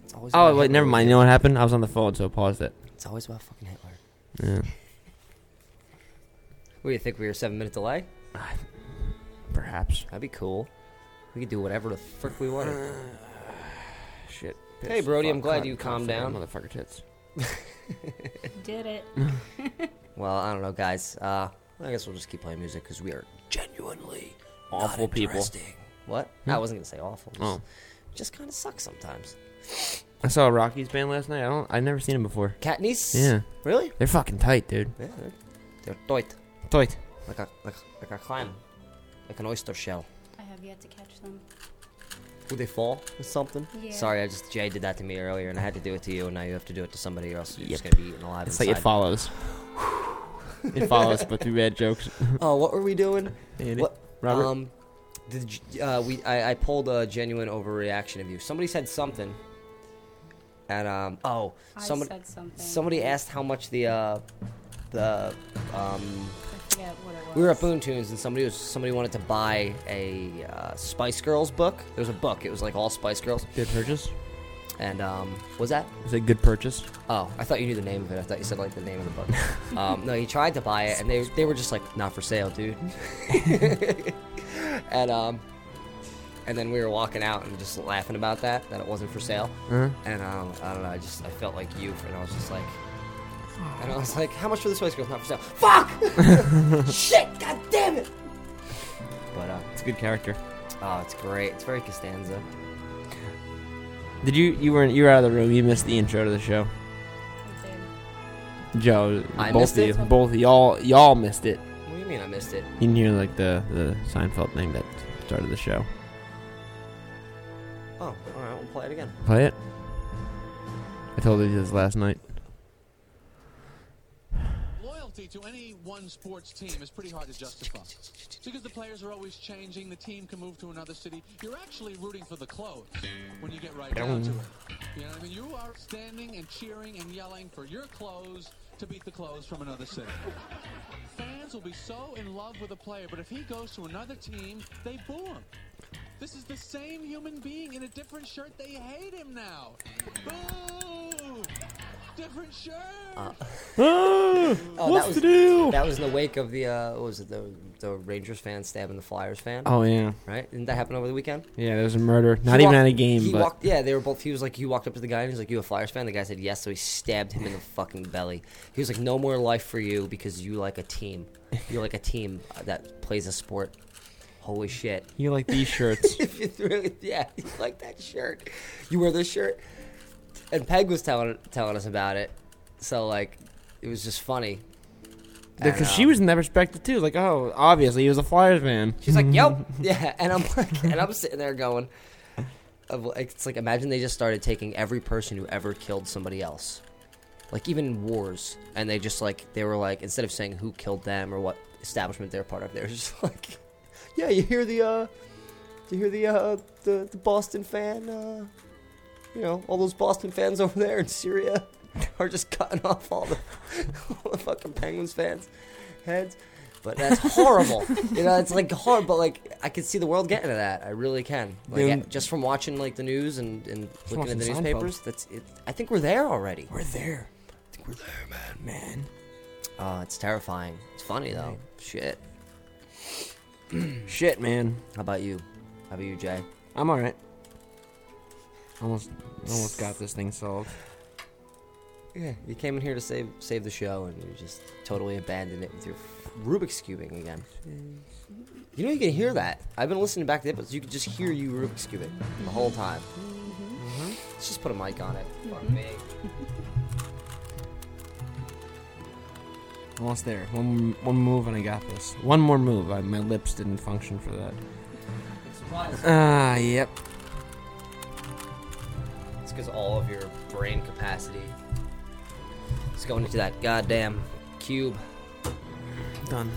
[SPEAKER 2] It's always
[SPEAKER 3] Oh wait,
[SPEAKER 2] Hitler
[SPEAKER 3] never mind.
[SPEAKER 2] You
[SPEAKER 3] know what happened? I was on the phone, so I paused it.
[SPEAKER 2] It's always about fucking Hitler.
[SPEAKER 3] Yeah.
[SPEAKER 2] What do you think? We were seven minute delay?
[SPEAKER 3] Perhaps.
[SPEAKER 2] That'd be cool. We could do whatever the frick we wanted.
[SPEAKER 3] shit.
[SPEAKER 2] Hey, Brody, I'm glad
[SPEAKER 3] cunt,
[SPEAKER 2] you calmed
[SPEAKER 3] fuck,
[SPEAKER 2] down.
[SPEAKER 3] Motherfucker tits.
[SPEAKER 8] Did it.
[SPEAKER 2] Well, I don't know, guys. Uh, I guess we'll just keep playing music because we are genuinely
[SPEAKER 3] Awful
[SPEAKER 2] not
[SPEAKER 3] people.
[SPEAKER 2] interesting. What?
[SPEAKER 3] Hmm?
[SPEAKER 2] I wasn't gonna say awful. Just,
[SPEAKER 3] Oh.
[SPEAKER 2] just kind of sucks sometimes.
[SPEAKER 3] I saw a Rockies band last night. I don't. I've never seen them before.
[SPEAKER 2] Katniss.
[SPEAKER 3] Yeah,
[SPEAKER 2] Really?
[SPEAKER 3] they're fucking tight, dude.
[SPEAKER 2] Yeah. They're, they're tight,
[SPEAKER 3] Tight.
[SPEAKER 2] like a like like a clam, like an oyster shell.
[SPEAKER 8] I have yet to catch them.
[SPEAKER 2] Would they fall or something?
[SPEAKER 8] Yeah.
[SPEAKER 2] Sorry, I just Jay did that to me earlier, and I had to do it to you, and now you have to do it to somebody, or else you're just gonna be eaten alive
[SPEAKER 3] It's like it
[SPEAKER 2] inside.
[SPEAKER 3] follows. it follows, but through bad jokes.
[SPEAKER 2] oh, what were we doing?
[SPEAKER 3] Andy?
[SPEAKER 2] What?
[SPEAKER 3] Robert?
[SPEAKER 2] Um, did you- uh, we? I, I pulled a genuine overreaction of you. Somebody said something, and um, oh,
[SPEAKER 8] I
[SPEAKER 2] somebody
[SPEAKER 8] said something.
[SPEAKER 2] somebody asked how much the uh, the um,
[SPEAKER 8] I forget what it was.
[SPEAKER 2] we were at Boon Tunes and somebody was somebody wanted to buy a uh, Spice Girls book. There was a book. It was like all Spice Girls,
[SPEAKER 3] good purchase.
[SPEAKER 2] and um, was that?
[SPEAKER 3] Is it good purchase?
[SPEAKER 2] Oh, I thought you knew the name of it. I thought you said like the name of the book. um, no, he tried to buy it, and they they were just like not for sale, dude. and um, and then we were walking out and just laughing about that that it wasn't for sale.
[SPEAKER 3] Uh-huh.
[SPEAKER 2] And um, I don't know. I just I felt like you, and I was just like, and I was like, how much for the Spice Girls? Not for sale. Fuck! Shit! God damn it! But uh,
[SPEAKER 3] It's a good character.
[SPEAKER 2] oh, it's great. It's very Costanza.
[SPEAKER 3] Did you? You weren't. You were out of the room. You missed the intro to the show. Joe,
[SPEAKER 2] I
[SPEAKER 3] both
[SPEAKER 2] missed
[SPEAKER 3] of
[SPEAKER 2] it?
[SPEAKER 3] you, both of y'all, y'all missed it.
[SPEAKER 2] What do you mean I missed it?
[SPEAKER 3] You knew like the the Seinfeld thing that started the show.
[SPEAKER 2] Oh, all right. We'll play it again.
[SPEAKER 3] Play it. I told you this last night.
[SPEAKER 1] Loyalty to any one sports team is pretty hard to justify. Because the players are always changing, the team can move to another city. You're actually rooting for the clothes when you get right down to it. You know what I mean? You are standing and cheering and yelling for your clothes to beat the clothes from another city. Fans will be so in love with a player, but if he goes to another team, they boo him. This is the same human being in a different shirt. They hate him now. Boo! Different shirt.
[SPEAKER 2] Oh,
[SPEAKER 3] What's
[SPEAKER 2] that was,
[SPEAKER 3] to do?
[SPEAKER 2] That was in the wake of the uh, what was it the the Rangers fan stabbing the Flyers fan,
[SPEAKER 3] Oh yeah,
[SPEAKER 2] right? Didn't that happen over the weekend?
[SPEAKER 3] yeah. There was a murder. Not
[SPEAKER 2] He
[SPEAKER 3] even
[SPEAKER 2] walked-
[SPEAKER 3] at a game,
[SPEAKER 2] He
[SPEAKER 3] but
[SPEAKER 2] walked, yeah, they were both. He was like, he walked up to the guy and he was like, "You a Flyers fan?" The guy said yes, so he stabbed him in the fucking belly. He was like, "No more life for you because you like a team. You're like a team that plays a sport." Holy shit!
[SPEAKER 3] you like these shirts.
[SPEAKER 2] if you threw it, yeah, you like that shirt. You wear this shirt, and Peg was telling telling us about it. So like, it was just funny.
[SPEAKER 3] Because she
[SPEAKER 2] um,
[SPEAKER 3] was in that perspective too. Like, oh, obviously he was a Flyers fan.
[SPEAKER 2] She's like, "Yep, yeah," and I'm like, and I'm sitting there going, of like, it's like imagine they just started taking every person who ever killed somebody else, like even in wars, and they just like they were like instead of saying who killed them or what establishment they're part of, they're just like, yeah, you hear the uh, you hear the uh, the the Boston fan, uh, you know, all those Boston fans over there in Syria are just cutting off all the all the fucking Penguins fans' heads. But that's horrible. you know, it's like hard, but like I can see the world getting to that. I really can. Like
[SPEAKER 3] Yeah.
[SPEAKER 2] just from watching like the news and, and looking at the
[SPEAKER 3] Seinfeld.
[SPEAKER 2] newspapers, that's it. I think we're there already.
[SPEAKER 3] We're there. I think we're there, man. Man.
[SPEAKER 2] Uh, it's terrifying. It's funny though. Shit.
[SPEAKER 3] Shit, man.
[SPEAKER 2] How about you? How about you, Jay?
[SPEAKER 3] I'm all right. Almost, almost got this thing solved.
[SPEAKER 2] Yeah, you came in here to save save the show, and you just totally abandoned it with your Rubik's cubing again. You know you can hear that. I've been listening back to the episodes. You can just hear you Rubik's cubing the whole time. Mm-hmm. Let's just put a mic on it. Mm-hmm. Fuck
[SPEAKER 3] Almost there. One, one move, and I got this. One more move. I, my lips didn't function for that. Ah, yep.
[SPEAKER 2] It's because all of your brain capacity is going into that goddamn cube.
[SPEAKER 3] Done.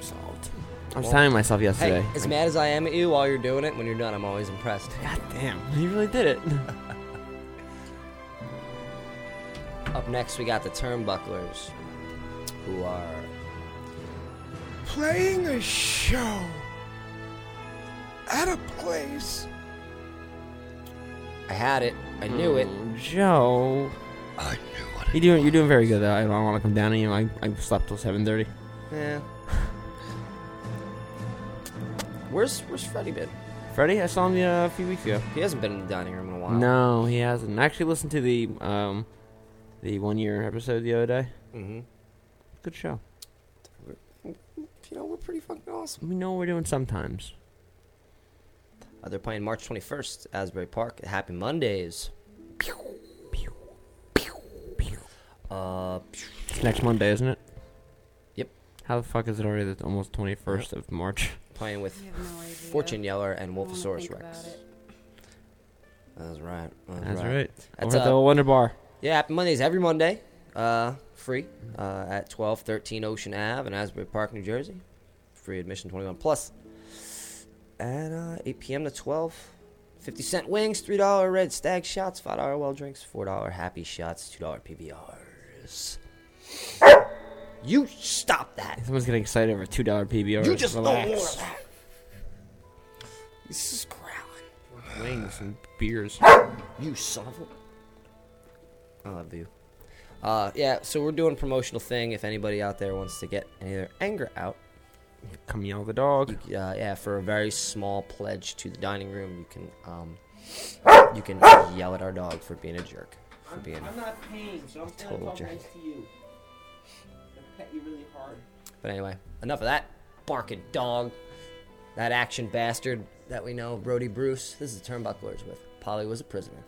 [SPEAKER 3] Solved. I was
[SPEAKER 2] Well,
[SPEAKER 3] telling myself yesterday.
[SPEAKER 2] Hey, as mad as I am at you while you're doing it, when you're done, I'm always impressed.
[SPEAKER 3] God damn, you really did it.
[SPEAKER 2] Up next, we got the Turnbucklers, who are
[SPEAKER 5] Playing a show at a place.
[SPEAKER 2] I had it. I knew it.
[SPEAKER 3] Oh, Joe.
[SPEAKER 5] I knew what
[SPEAKER 3] You doing? You're doing very good though. I don't want to come down on you. I, I slept till 7:30.
[SPEAKER 2] Yeah. Where's Where's Freddie been?
[SPEAKER 3] Freddie, I saw him uh, a few weeks ago.
[SPEAKER 2] He hasn't been in the dining room in a while.
[SPEAKER 3] No, he hasn't. I actually listened to the um, the one year episode the other day.
[SPEAKER 2] Mm-hmm.
[SPEAKER 3] Good show.
[SPEAKER 2] You know, we're pretty fucking awesome.
[SPEAKER 3] We know what we're doing sometimes.
[SPEAKER 2] Uh, they're playing March 21st, Asbury Park. Happy Mondays. Uh,
[SPEAKER 3] It's next Monday, isn't it?
[SPEAKER 2] Yep.
[SPEAKER 3] How the fuck is it already the almost 21st of March?
[SPEAKER 2] playing with
[SPEAKER 8] no.
[SPEAKER 2] Fortune Yeller and
[SPEAKER 8] I wanna
[SPEAKER 2] Wolfosaurus Rex. That's right. That's,
[SPEAKER 3] That's
[SPEAKER 2] right.
[SPEAKER 3] right.
[SPEAKER 2] That's,
[SPEAKER 3] Over at
[SPEAKER 2] uh,
[SPEAKER 3] the Wonder Bar.
[SPEAKER 2] Yeah, Happy Mondays every Monday. Uh, free uh, at 1213 Ocean Ave in Asbury Park, New Jersey. Free admission 21 plus. At uh, 8 p.m. to 12. 50 cent wings, $3 red stag shots, $5 well drinks, $4 happy shots, $2 PBRs. You stop that.
[SPEAKER 3] Someone's getting excited over two dollar PBRs.
[SPEAKER 2] You just
[SPEAKER 3] Relax.
[SPEAKER 2] don't want that. This is growling.
[SPEAKER 3] wings and beers.
[SPEAKER 2] You son of a. I love you. Uh, yeah, so we're doing a promotional thing. If anybody out there wants to get any of their anger out,
[SPEAKER 3] Come yell the dog.
[SPEAKER 2] you, uh, yeah, for a very small pledge to the dining room, you can um, you can yell at our dog for being a jerk, for being.
[SPEAKER 3] not paying, so I'm
[SPEAKER 2] Total talk jerk. nice
[SPEAKER 3] to you. I pet you really hard.
[SPEAKER 2] But anyway, enough of that barking dog, that action bastard that we know, Brody Bruce. This is the Turnbucklers with Polly was a prisoner.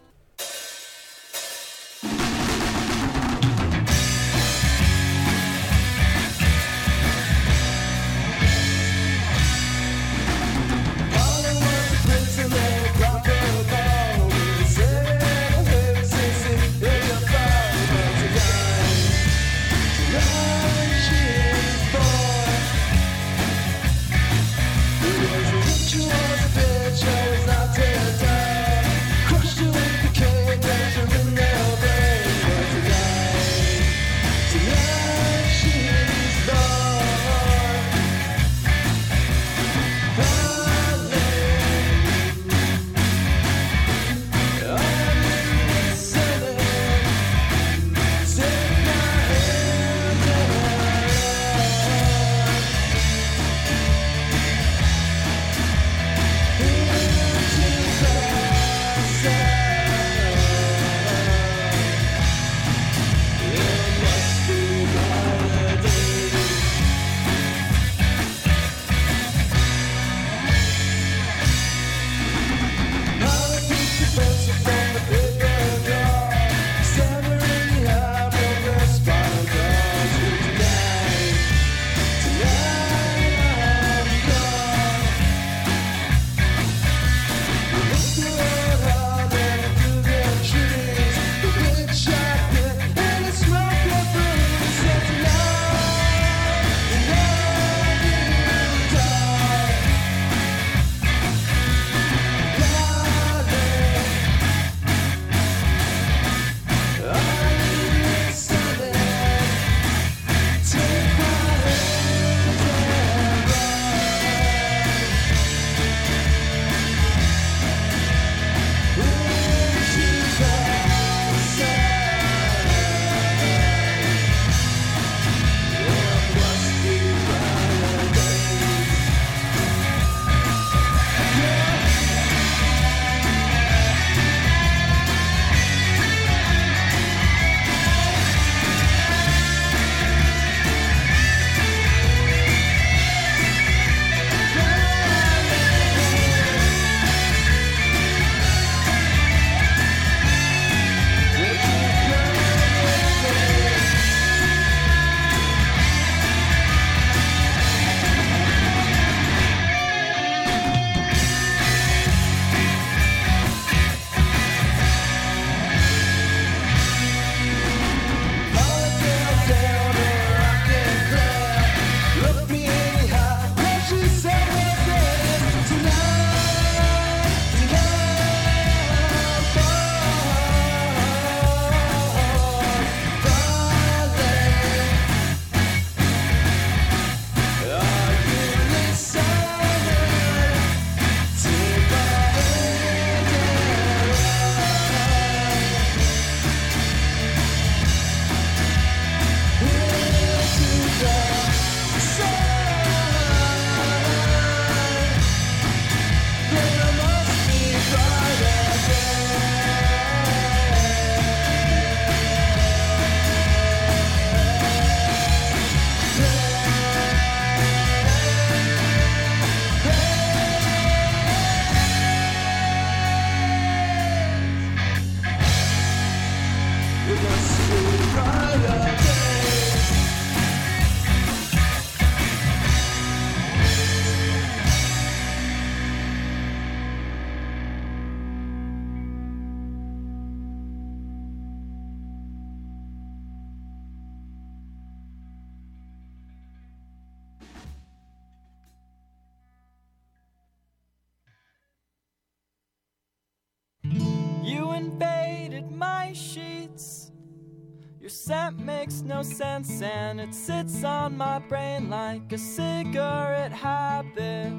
[SPEAKER 10] No sense and it sits on my brain like a cigarette habit.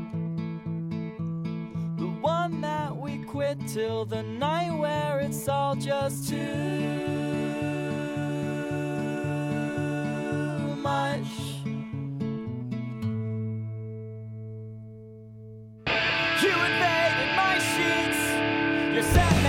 [SPEAKER 10] The one that we quit till the night where it's all just too much. You invaded my sheets. Your scent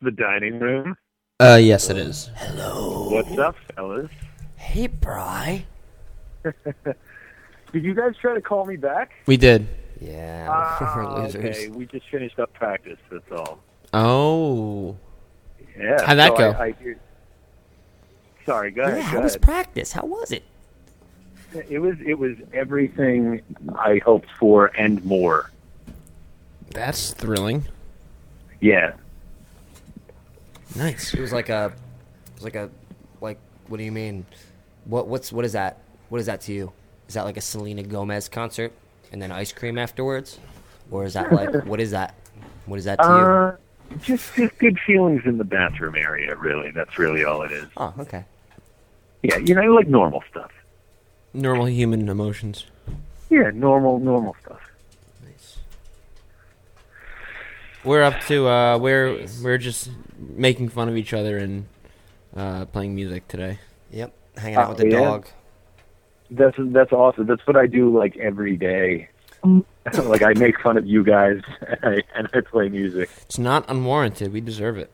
[SPEAKER 10] the
[SPEAKER 11] dining room?
[SPEAKER 3] Uh, yes, it is. Hello.
[SPEAKER 11] What's up, fellas?
[SPEAKER 2] Hey, Bry.
[SPEAKER 11] Did you guys try to call me back?
[SPEAKER 3] We did.
[SPEAKER 2] Yeah,
[SPEAKER 11] Ah,
[SPEAKER 2] we're losers.
[SPEAKER 11] okay, we just finished up practice. That's all.
[SPEAKER 3] Oh.
[SPEAKER 11] Yeah.
[SPEAKER 3] How'd that
[SPEAKER 11] so
[SPEAKER 3] go?
[SPEAKER 11] I, I hear- Sorry, go ahead.
[SPEAKER 2] Yeah,
[SPEAKER 11] go
[SPEAKER 2] how was
[SPEAKER 11] ahead.
[SPEAKER 2] practice? How was it?
[SPEAKER 11] It was it was everything I hoped for and more.
[SPEAKER 3] That's thrilling.
[SPEAKER 11] Yeah.
[SPEAKER 3] Nice.
[SPEAKER 2] It was like a, it was like a, like what do you mean? What what's what is that? What is that to you? Is that like a Selena Gomez concert and then ice cream afterwards, or is that like what is that? What is that to you?
[SPEAKER 11] Uh, just just good feelings in the bathroom area. Really, that's really all it is.
[SPEAKER 2] Oh, okay.
[SPEAKER 11] Yeah, you know, like normal stuff.
[SPEAKER 3] Normal human emotions.
[SPEAKER 11] Yeah, normal normal stuff. Nice.
[SPEAKER 3] We're up to uh, we're we're just making fun of each other and uh, playing music today.
[SPEAKER 2] Yep, hanging out
[SPEAKER 11] Oh,
[SPEAKER 2] with the
[SPEAKER 11] yeah?
[SPEAKER 2] dog.
[SPEAKER 11] That's that's awesome. That's what I do like every day. like I make fun of you guys and I, and I play music.
[SPEAKER 3] It's not unwarranted. We deserve it.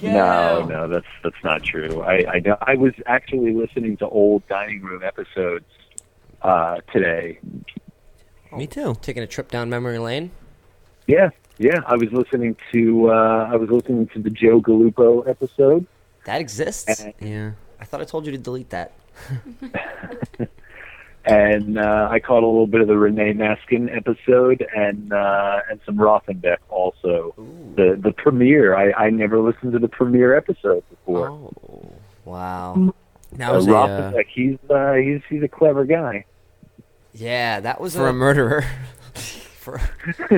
[SPEAKER 11] No, no, that's that's not true. I I, know- I was actually listening to old dining room episodes uh, today.
[SPEAKER 3] Me too.
[SPEAKER 2] Taking a trip down memory lane.
[SPEAKER 11] Yeah, yeah. I was listening to uh, I was listening to the Joe Galupo episode.
[SPEAKER 2] That exists.
[SPEAKER 3] Yeah.
[SPEAKER 2] I thought I told you to delete that.
[SPEAKER 11] and uh, I caught a little bit of the Renee Maskin episode and uh, and some Rothenbeck also. The the premiere. I, I never listened to the premiere episode before.
[SPEAKER 2] Oh, wow.
[SPEAKER 3] That
[SPEAKER 11] Uh,
[SPEAKER 3] was a, uh,
[SPEAKER 11] Rothenbeck. He's uh, he's he's a clever guy.
[SPEAKER 2] Yeah, that was
[SPEAKER 3] for a murderer.
[SPEAKER 2] for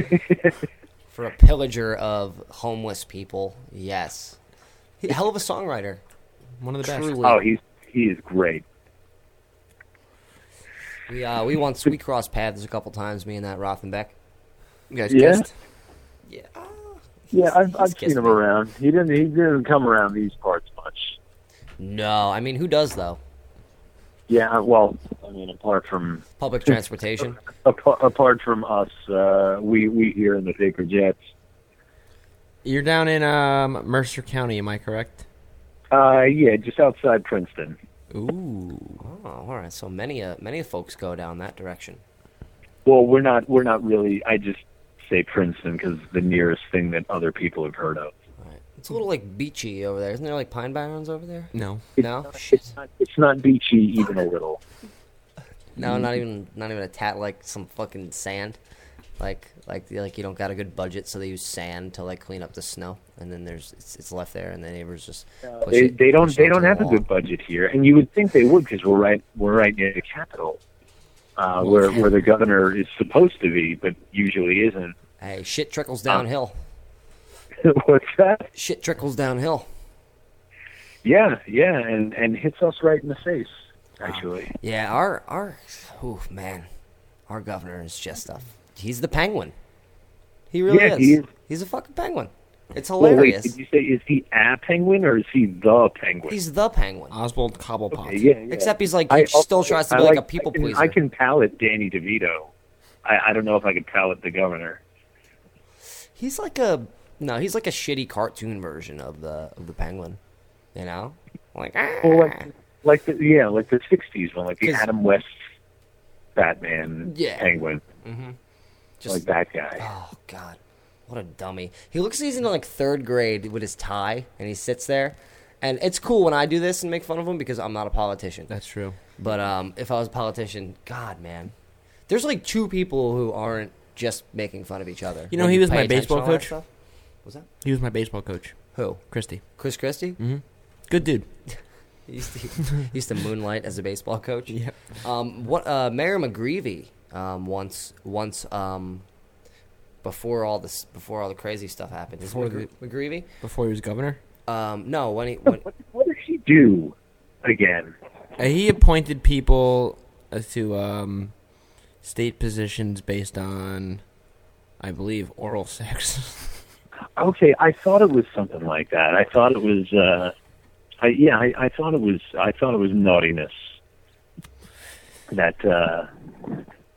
[SPEAKER 2] for a pillager of homeless people. Yes, He- hell of a songwriter.
[SPEAKER 3] One of the best.
[SPEAKER 2] Truly.
[SPEAKER 11] Oh, he's he is great.
[SPEAKER 2] We uh we once we crossed paths a couple times. Me and that Rothenbeck. You guys
[SPEAKER 11] Yeah?
[SPEAKER 2] kissed?
[SPEAKER 11] Yeah, I've, I've seen him
[SPEAKER 2] me.
[SPEAKER 11] around. He didn't. He didn't come around these parts much.
[SPEAKER 2] No, I mean who does though?
[SPEAKER 11] Yeah, well, I mean, apart from
[SPEAKER 2] Public transportation.
[SPEAKER 11] apart, apart from us, uh, we we here in the Paper Jets.
[SPEAKER 3] You're down in um, Mercer County, am I correct?
[SPEAKER 11] Uh, yeah, just outside Princeton.
[SPEAKER 3] Ooh.
[SPEAKER 2] Oh, all right. So many uh, many folks go down that direction.
[SPEAKER 11] Well, we're not. We're not really. I just say Princeton because the nearest thing that other people have heard of.
[SPEAKER 2] It's a little like beachy over there. Isn't there like pine barrens over there?
[SPEAKER 3] No.
[SPEAKER 2] No.
[SPEAKER 11] It's not. It's not beachy even a little.
[SPEAKER 2] No, not even not even a tat like some fucking sand. Like like like you don't got a good budget, so they use sand to like clean up the snow, and then there's it's, it's left there, and the neighbors just push
[SPEAKER 11] They,
[SPEAKER 2] it-
[SPEAKER 11] they don't.
[SPEAKER 2] push
[SPEAKER 11] They don't
[SPEAKER 2] the
[SPEAKER 11] have a good budget here, and you would think they would because we're right. We're right near the capital, uh, where where the governor is supposed to be, but usually isn't.
[SPEAKER 2] Hey, shit trickles downhill.
[SPEAKER 11] What's that?
[SPEAKER 2] Shit trickles downhill.
[SPEAKER 11] Yeah, yeah, and and hits us right in the face. Actually,
[SPEAKER 2] Yeah, our our oh man, our governor is just a he's the penguin. He really
[SPEAKER 11] Yeah,
[SPEAKER 2] is.
[SPEAKER 11] he is.
[SPEAKER 2] He's a fucking penguin. It's
[SPEAKER 11] Well, wait,
[SPEAKER 2] hilarious.
[SPEAKER 11] did you say is he a penguin or is he the penguin?
[SPEAKER 2] He's the penguin.
[SPEAKER 3] Oswald Cobblepot.
[SPEAKER 11] Okay, yeah, yeah.
[SPEAKER 2] Except he's like
[SPEAKER 11] I
[SPEAKER 2] still
[SPEAKER 11] also-
[SPEAKER 2] tries to
[SPEAKER 11] I
[SPEAKER 2] be like, a people
[SPEAKER 11] I can,
[SPEAKER 2] pleaser.
[SPEAKER 11] I can palate Danny DeVito. I, I don't know if I could palate the governor.
[SPEAKER 2] He's like a no, he's like a shitty cartoon version of the of the penguin. You know, like ah.
[SPEAKER 11] Well, like, like the yeah, like the '60s one, like the
[SPEAKER 2] 'Cause-
[SPEAKER 11] Adam West Batman
[SPEAKER 2] Yeah.
[SPEAKER 11] penguin,
[SPEAKER 2] Mhm.
[SPEAKER 11] like that guy.
[SPEAKER 2] Oh God, what a dummy! He looks like he's in like third grade with his tie, and he sits there. And it's cool when I do this and make fun of him because I'm not a politician.
[SPEAKER 3] That's true.
[SPEAKER 2] But um, if I was a politician, God, man, there's like two people who aren't just making fun of each other.
[SPEAKER 3] You know, he was my baseball
[SPEAKER 2] to all
[SPEAKER 3] coach.
[SPEAKER 2] Stuff. Was that
[SPEAKER 3] He was my baseball coach.
[SPEAKER 2] who?
[SPEAKER 3] Christy.
[SPEAKER 2] Chris Christie?
[SPEAKER 3] Mm-hmm. Good dude.
[SPEAKER 2] He used to, he used to moonlight as a baseball coach.
[SPEAKER 3] Yep.
[SPEAKER 2] Um, what uh, Mayor McGreevey um, once once um, before all this before all the crazy stuff happened. Is
[SPEAKER 3] Before
[SPEAKER 2] McGre- McGreevey?
[SPEAKER 3] Before he was governor.
[SPEAKER 2] Um, no, when he when,
[SPEAKER 11] What, what did he do again?
[SPEAKER 3] Uh, he appointed people uh, to um, state positions based on, I believe, oral sex.
[SPEAKER 11] Okay, I thought it was something like that. I thought it was. uh I, yeah, I, I thought it was. I thought it was naughtiness. That uh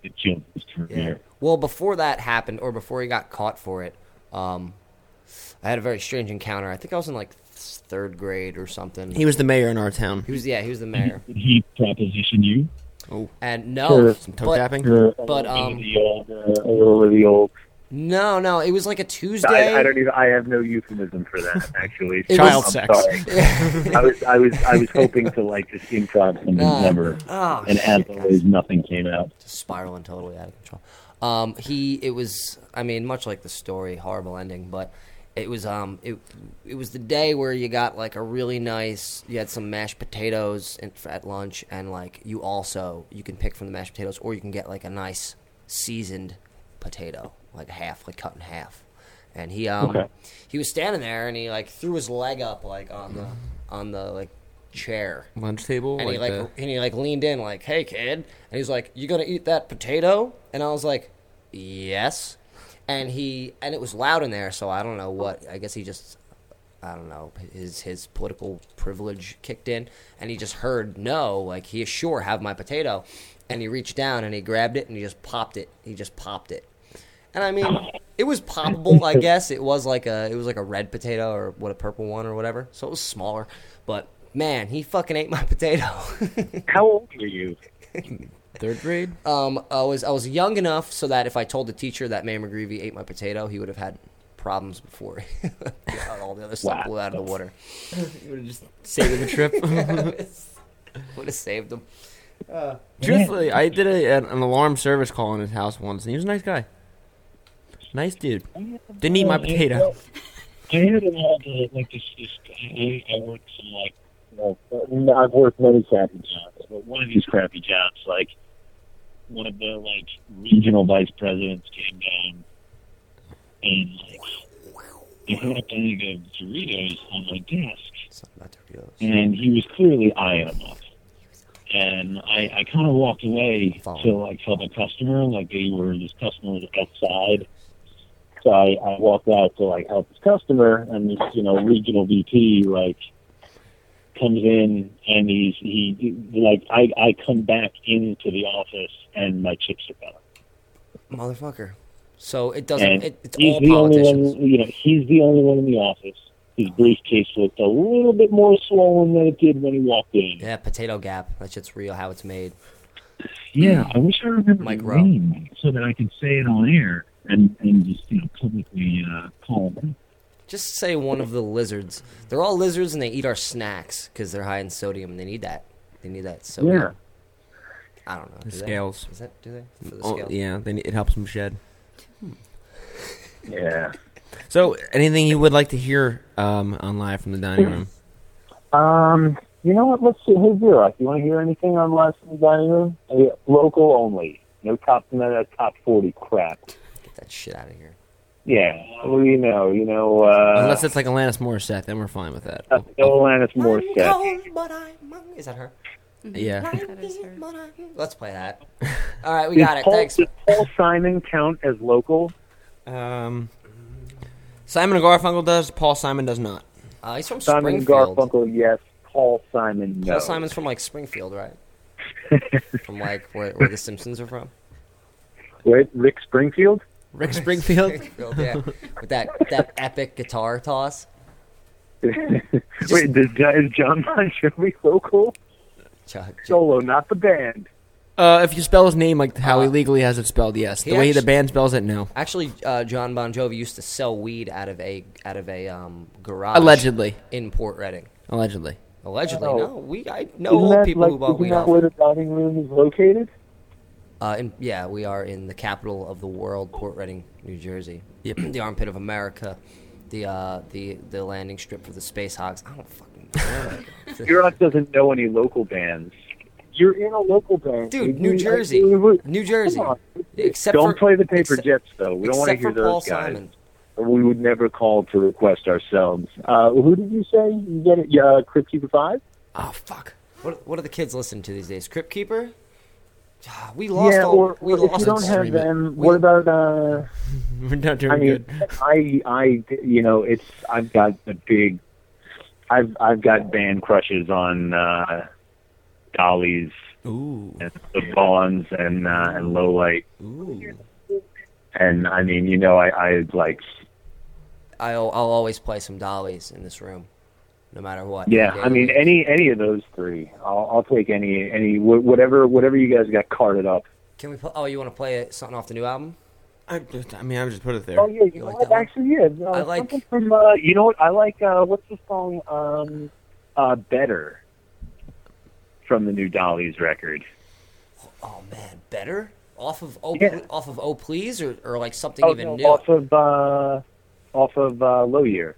[SPEAKER 11] it jumped from
[SPEAKER 2] Yeah.
[SPEAKER 11] here.
[SPEAKER 2] Well, before that happened, or before he got caught for it, um, I had a very strange encounter. I think I was in like third grade or something.
[SPEAKER 3] he was the mayor in our town.
[SPEAKER 2] He was yeah, he was the mayor.
[SPEAKER 11] Did he propositioned you?
[SPEAKER 3] Oh,
[SPEAKER 2] And no,
[SPEAKER 3] some toe
[SPEAKER 2] but,
[SPEAKER 3] tapping.
[SPEAKER 2] but um,
[SPEAKER 11] the old, uh, over the old.
[SPEAKER 2] No, no, it was like a Tuesday.
[SPEAKER 11] I, I don't even. I have no euphemism for that. Actually,
[SPEAKER 2] It
[SPEAKER 3] Child
[SPEAKER 2] was-
[SPEAKER 11] I'm
[SPEAKER 3] sex.
[SPEAKER 11] sorry. I was. I was. I was hoping to like just improv something
[SPEAKER 2] Nah.
[SPEAKER 11] clever,
[SPEAKER 2] Oh,
[SPEAKER 11] and as always, nothing came out.
[SPEAKER 2] just spiraling totally out of control. Um, he, it was, I mean, much like the story, horrible ending, but it was, um, it, it was the day where you got like a really nice, you had some mashed potatoes in, at lunch, and like you also, you can pick from the mashed potatoes, or you can get like a nice seasoned potato, like half, like cut in half. And he, um,
[SPEAKER 11] Okay.
[SPEAKER 2] he was standing there, and he like threw his leg up like on the, on the like chair,
[SPEAKER 3] Lunch table.
[SPEAKER 2] and he
[SPEAKER 3] like
[SPEAKER 2] like
[SPEAKER 3] the-
[SPEAKER 2] and he like leaned in like, "Hey kid," and he's like, "You gonna eat that potato?" And I was like, "Yes." And he and it was loud in there, so I don't know what. I guess he just, I don't know, his his political privilege kicked in, and he just heard no, like he sure have my potato, and he reached down and he grabbed it and he just popped it. He just popped it. And I mean, it was poppable, I guess. It was like a it was like a red potato or what a purple one or whatever. So it was smaller, but man, he fucking ate my potato.
[SPEAKER 11] How old were you?
[SPEAKER 3] third grade.
[SPEAKER 2] um, I was I was young enough so that if I told the teacher that Mayor McGreevey ate my potato, he would have had problems before Yeah, all the other stuff
[SPEAKER 11] Wow.
[SPEAKER 2] blew out of the water.
[SPEAKER 3] You would have just saved the trip.
[SPEAKER 2] would have saved him.
[SPEAKER 3] Truthfully, I did a, an, an alarm service call in his house once, and he was a nice guy. Nice dude. Didn't eat my potato.
[SPEAKER 11] I had a lot of like this. this I, I worked some like. Well, I've worked many crappy jobs, but one of these crappy jobs, like one of the like regional vice presidents came down and like he had a bag of Doritos on my desk,
[SPEAKER 2] Doritos.
[SPEAKER 11] and he was clearly eyeing them up. and I, I kind of walked away to like help a customer. Like they were this customer was outside, I, I walked out to like help this customer, and this you know regional VP like comes in and he's he like I I come back into the office and my chips are gone.
[SPEAKER 2] Motherfucker. So it doesn't.
[SPEAKER 11] and
[SPEAKER 2] It, it's
[SPEAKER 11] he's
[SPEAKER 2] all
[SPEAKER 11] the
[SPEAKER 2] politicians.
[SPEAKER 11] only one. You know, he's the only one in the office. His briefcase looked a little bit more swollen than it did when he walked in.
[SPEAKER 2] Yeah, potato gap. That shit's real. How it's made.
[SPEAKER 11] Yeah, I wish I remembered
[SPEAKER 2] Mike
[SPEAKER 11] his
[SPEAKER 2] Rowe.
[SPEAKER 11] name so that I could say it on air and and just you know publicly uh, call him.
[SPEAKER 2] Just say one of the lizards. They're all lizards and they eat our snacks because they're high in sodium and they need that. They need that sodium.
[SPEAKER 3] Yeah.
[SPEAKER 2] I don't know.
[SPEAKER 3] The
[SPEAKER 2] do they?
[SPEAKER 3] scales.
[SPEAKER 2] Is that do they? For the
[SPEAKER 3] Oh,
[SPEAKER 2] scales?
[SPEAKER 3] yeah, they, it helps them shed.
[SPEAKER 11] Yeah.
[SPEAKER 3] So, anything you would like to hear um, on live from the dining room?
[SPEAKER 11] Um, you know what? Let's see. Hey, Vera, you want to hear anything on live from the Dining Room? Hey, local only. No top, none of top forty crap.
[SPEAKER 2] Get that shit out of here.
[SPEAKER 11] Yeah. Well, you know, you know. Uh,
[SPEAKER 3] Unless it's like Alanis Morissette, then we're fine with that.
[SPEAKER 11] uh, no Alanis Morissette.
[SPEAKER 2] Is that her?
[SPEAKER 3] Yeah.
[SPEAKER 8] That is her.
[SPEAKER 2] Let's play that. All right, we
[SPEAKER 11] Does
[SPEAKER 2] got it.
[SPEAKER 11] Paul,
[SPEAKER 2] Thanks.
[SPEAKER 11] Does Paul Simon count as local?
[SPEAKER 3] Um, Simon and Garfunkel does. Paul Simon does not.
[SPEAKER 2] Uh, he's from
[SPEAKER 11] Simon and
[SPEAKER 2] Springfield.
[SPEAKER 11] Garfunkel, yes. Paul Simon, no.
[SPEAKER 2] Paul Simon's from like Springfield, right? from like where, where the Simpsons are from.
[SPEAKER 11] Wait, Rick Springfield?
[SPEAKER 3] Rick Springfield?
[SPEAKER 2] Springfield, yeah. With that that epic guitar toss.
[SPEAKER 11] Wait, does, is John Bon Jovi local?
[SPEAKER 2] Chuck.
[SPEAKER 11] Solo, not the band.
[SPEAKER 3] Uh, if you spell his name like how he legally has it spelled, yes.
[SPEAKER 2] he
[SPEAKER 3] The way the band spells it, no.
[SPEAKER 2] Actually, uh, John Bon Jovi used to sell weed out of a out of a um, garage.
[SPEAKER 3] Allegedly.
[SPEAKER 2] in Port Reading.
[SPEAKER 3] Allegedly.
[SPEAKER 2] Allegedly,
[SPEAKER 11] Oh.
[SPEAKER 2] no. We I know
[SPEAKER 11] Isn't
[SPEAKER 2] old
[SPEAKER 11] that,
[SPEAKER 2] people
[SPEAKER 11] like,
[SPEAKER 2] who bought
[SPEAKER 11] isn't
[SPEAKER 2] weed
[SPEAKER 11] that
[SPEAKER 2] off.
[SPEAKER 11] where the dining room is located?
[SPEAKER 2] Uh, in, yeah, we are in the capital of the world, Port Reading, New Jersey.
[SPEAKER 3] Yep.
[SPEAKER 2] the armpit of America, the uh, the the landing strip for the Space Hogs. I don't fucking.
[SPEAKER 11] Europe doesn't know any local bands. You're in a local band.
[SPEAKER 2] Dude, New
[SPEAKER 11] you-
[SPEAKER 2] Jersey, New Jersey. Except
[SPEAKER 11] don't
[SPEAKER 2] for,
[SPEAKER 11] play the paper
[SPEAKER 2] except-
[SPEAKER 11] jets, though. We don't want to hear
[SPEAKER 2] for Paul
[SPEAKER 11] those guys.
[SPEAKER 2] Simon.
[SPEAKER 11] We would never call to request ourselves. Uh, who did you say? You get it? Yeah, Crypt Keeper Five.
[SPEAKER 2] Oh fuck! What what do the kids listen to these days? Crypt Keeper. We lost
[SPEAKER 11] yeah,
[SPEAKER 2] all.
[SPEAKER 11] or,
[SPEAKER 2] we
[SPEAKER 11] or if you don't have
[SPEAKER 3] it.
[SPEAKER 11] them,
[SPEAKER 2] We-
[SPEAKER 11] what about? Uh,
[SPEAKER 3] We're not doing
[SPEAKER 11] I mean,
[SPEAKER 3] good.
[SPEAKER 11] I, I, you know, it's I've got a big, I've I've got band crushes on uh, Dollies
[SPEAKER 3] Ooh.
[SPEAKER 11] and the Bonds and uh, and Low Light,
[SPEAKER 3] Ooh.
[SPEAKER 11] and I mean, you know, I, I like,
[SPEAKER 2] I'll I'll always play some dollies in this room, no matter what.
[SPEAKER 11] yeah, I mean,
[SPEAKER 2] of the week.
[SPEAKER 11] any any of those three, I'll, I'll take any any whatever whatever you guys got carted up.
[SPEAKER 2] Can we? Put, oh, you want to play something off the new album?
[SPEAKER 3] I, just, I mean, I would just put it there.
[SPEAKER 11] Oh yeah, you, know
[SPEAKER 2] like
[SPEAKER 11] what?
[SPEAKER 2] that?
[SPEAKER 11] Actually, yeah. No,
[SPEAKER 2] I like-
[SPEAKER 11] from. Uh, you know what? I like. Uh, what's the song? Um, uh, Better. From the new Dolly's record.
[SPEAKER 2] Oh man, better off of oh
[SPEAKER 11] Yeah.
[SPEAKER 2] Off of oh please or, or like something
[SPEAKER 11] Oh,
[SPEAKER 2] even
[SPEAKER 11] no,
[SPEAKER 2] new.
[SPEAKER 11] off of uh, off of uh, Low Year.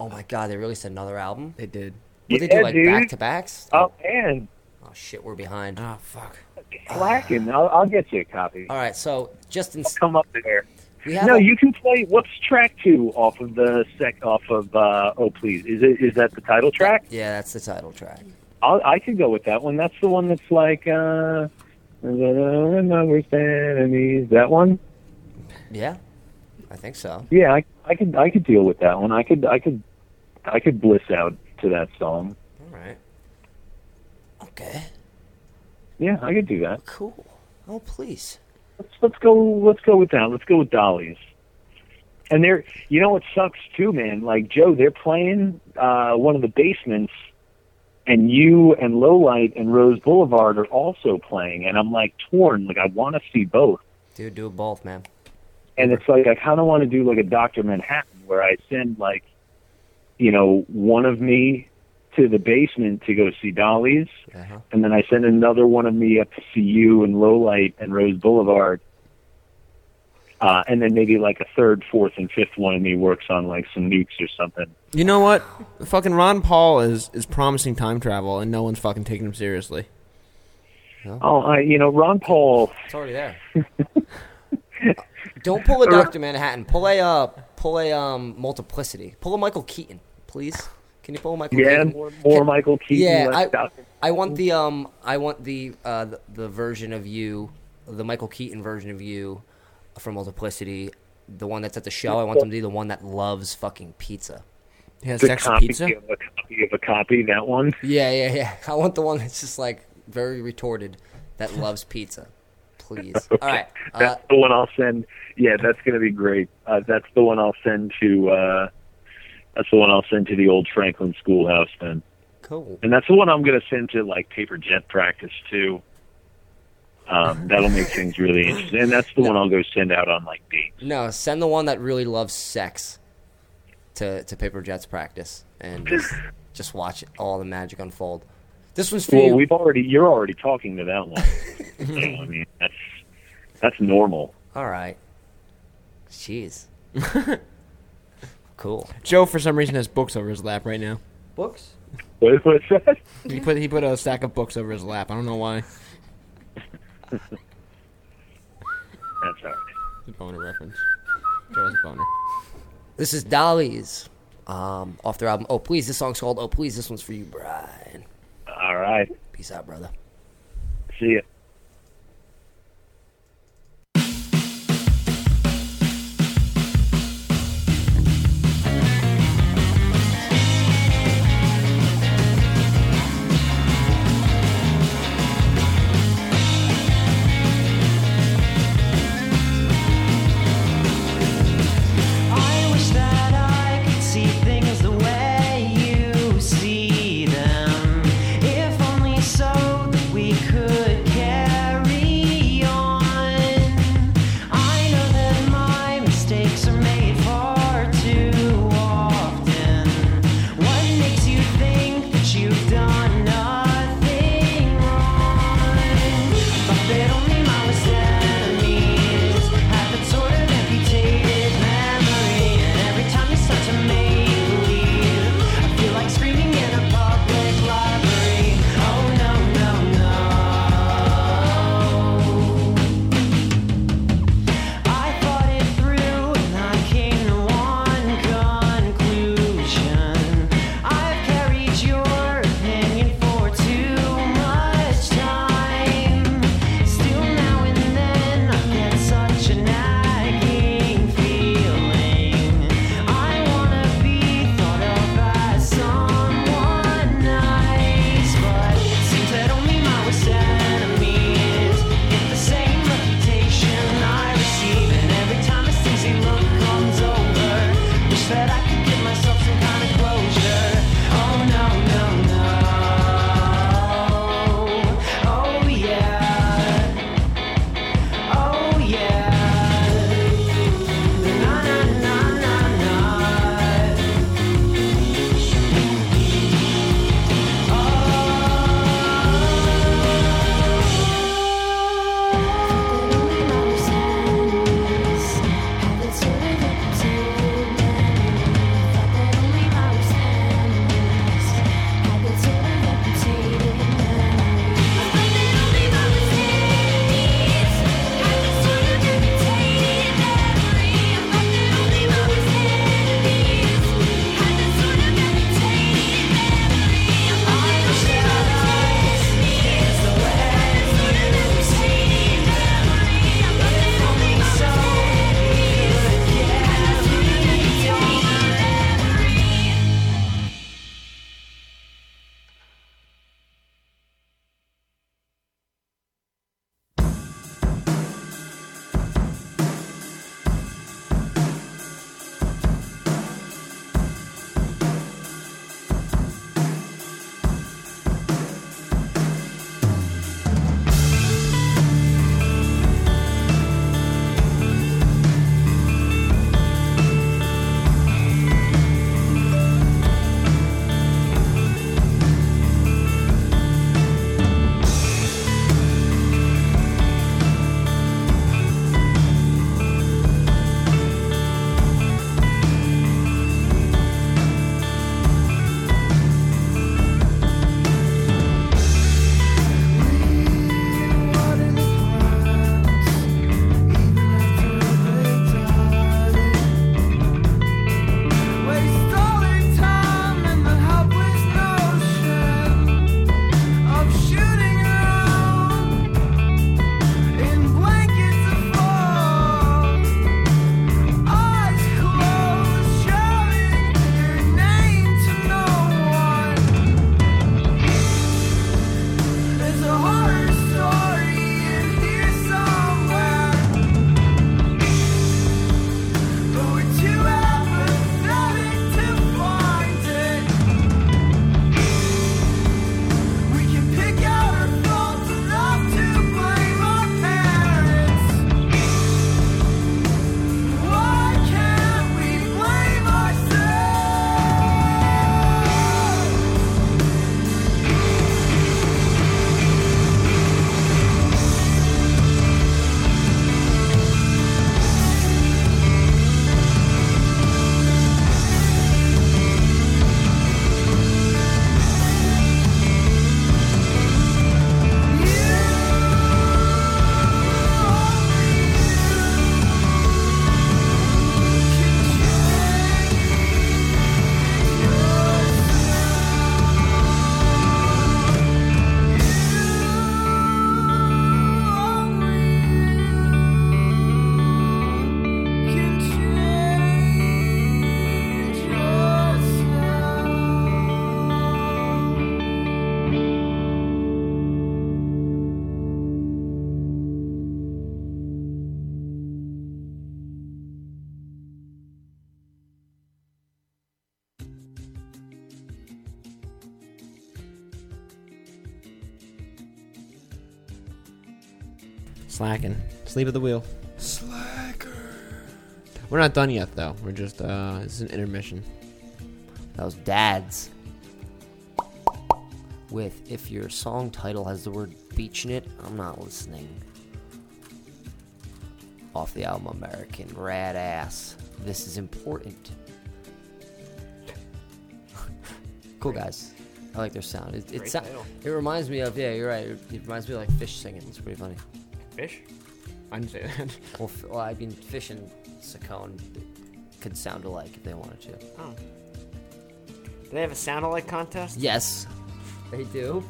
[SPEAKER 2] Oh my god, they released another album.
[SPEAKER 3] They did.
[SPEAKER 2] What they
[SPEAKER 11] Yeah,
[SPEAKER 2] do like
[SPEAKER 11] dude.
[SPEAKER 2] back to backs?
[SPEAKER 11] Oh man,
[SPEAKER 2] Oh shit, we're behind.
[SPEAKER 3] Oh fuck.
[SPEAKER 11] slacking. I'll, I'll get you a copy.
[SPEAKER 2] All right, so just in,
[SPEAKER 11] I'll come up there.
[SPEAKER 2] we have
[SPEAKER 11] No,
[SPEAKER 2] a-
[SPEAKER 11] you can play. What's track two off of the sec? Off of uh, Oh Please. Is it? Is that the title track?
[SPEAKER 2] Yeah, that's the title track.
[SPEAKER 11] I'll, I could go with that one. That's the one that's like. uh Remember enemies. That one.
[SPEAKER 2] Yeah, I think so.
[SPEAKER 11] Yeah, I, I could. I could deal with that one. I could. I could. I could bliss out to that song.
[SPEAKER 2] All right. Okay.
[SPEAKER 11] Yeah, I could do that.
[SPEAKER 2] Cool. Oh please.
[SPEAKER 11] Let's let's go. Let's go with that. Let's go with Dolly's. And they're, you know, what sucks too, man. Like Joe, they're playing uh, one of the basements, and you and Lowlight and Rose Boulevard are also playing, and I'm like torn. Like I want to see both,
[SPEAKER 2] Dude, do both, man.
[SPEAKER 11] And it's like I kind of want to do like a Doctor Manhattan, where I send like, you know, one of me to the basement to go see Dollies,
[SPEAKER 2] Uh-huh.
[SPEAKER 11] and then I send another one of me up to see you and Lowlight and Rose Boulevard. Uh, and then maybe like a third, fourth, and fifth one of me works on like some nukes or something.
[SPEAKER 3] You know what? Fucking Ron Paul is is promising time travel, and no one's fucking taking him seriously.
[SPEAKER 11] Oh, I, you know, Ron Paul.
[SPEAKER 2] It's already there. Don't pull a Doctor Manhattan. Pull a uh, pull a um multiplicity. Pull a Michael Keaton, please. Can you pull Michael?
[SPEAKER 11] Yeah,
[SPEAKER 2] Keaton?
[SPEAKER 11] more, more Michael Keaton.
[SPEAKER 2] Yeah, I. I want the um, I want the uh, the, the version of you, the Michael Keaton version of you, from Multiplicity, the one that's at the show. I want them to be the one that loves fucking pizza.
[SPEAKER 3] He has sex
[SPEAKER 11] copy
[SPEAKER 3] pizza.
[SPEAKER 11] of a copy of a copy. That one.
[SPEAKER 2] Yeah, yeah, yeah. I want the one that's just like very retorted, that loves pizza. Please. All right. Uh,
[SPEAKER 11] That's the one I'll send. Yeah, that's going to be great. Uh, that's the one I'll send to. Uh, that's the one I'll send to the old Franklin Schoolhouse then.
[SPEAKER 2] cool.
[SPEAKER 11] And that's the one I'm going to send to like paper jet practice too. Um, that'll make things really interesting. And that's the one I'll go send out on like dates.
[SPEAKER 2] No, send the one that really loves sex to to Paper Jets practice and just, just watch all the magic unfold. This one's for
[SPEAKER 11] Well,
[SPEAKER 2] you.
[SPEAKER 11] we've already. You're already talking to that one. so, I mean, that's that's normal.
[SPEAKER 2] All right. Jeez. cool.
[SPEAKER 3] Joe, for some reason, has books over his lap right now.
[SPEAKER 2] Books?
[SPEAKER 11] What was that?
[SPEAKER 3] He put he put a stack of books over his lap. I don't know why.
[SPEAKER 11] That's all right.
[SPEAKER 3] It's a boner reference. Joe has a boner.
[SPEAKER 2] This is Dolly's. Um, off their album. Oh please, this song's called Oh please. This one's for you, Brian.
[SPEAKER 11] All right.
[SPEAKER 2] Peace out, brother.
[SPEAKER 11] See ya.
[SPEAKER 3] Slacking. Sleep at the wheel.
[SPEAKER 5] Slacker.
[SPEAKER 3] We're not done yet, though. We're just, uh, it's an intermission.
[SPEAKER 2] That was Dads. With if your song title has the word beach in it, I'm not listening. Off the album American Rad Ass. This is important. cool guys. I like their sound. It, it,
[SPEAKER 3] Great
[SPEAKER 2] sou-
[SPEAKER 3] title.
[SPEAKER 2] it reminds me of yeah, you're right. It, it reminds me of like fish singing. It's pretty funny.
[SPEAKER 3] Fish? I didn't say that.
[SPEAKER 2] Well, f- well I mean, fish and Saccone could sound alike if they wanted to.
[SPEAKER 3] Oh. Do they have a sound alike contest?
[SPEAKER 2] Yes, they do.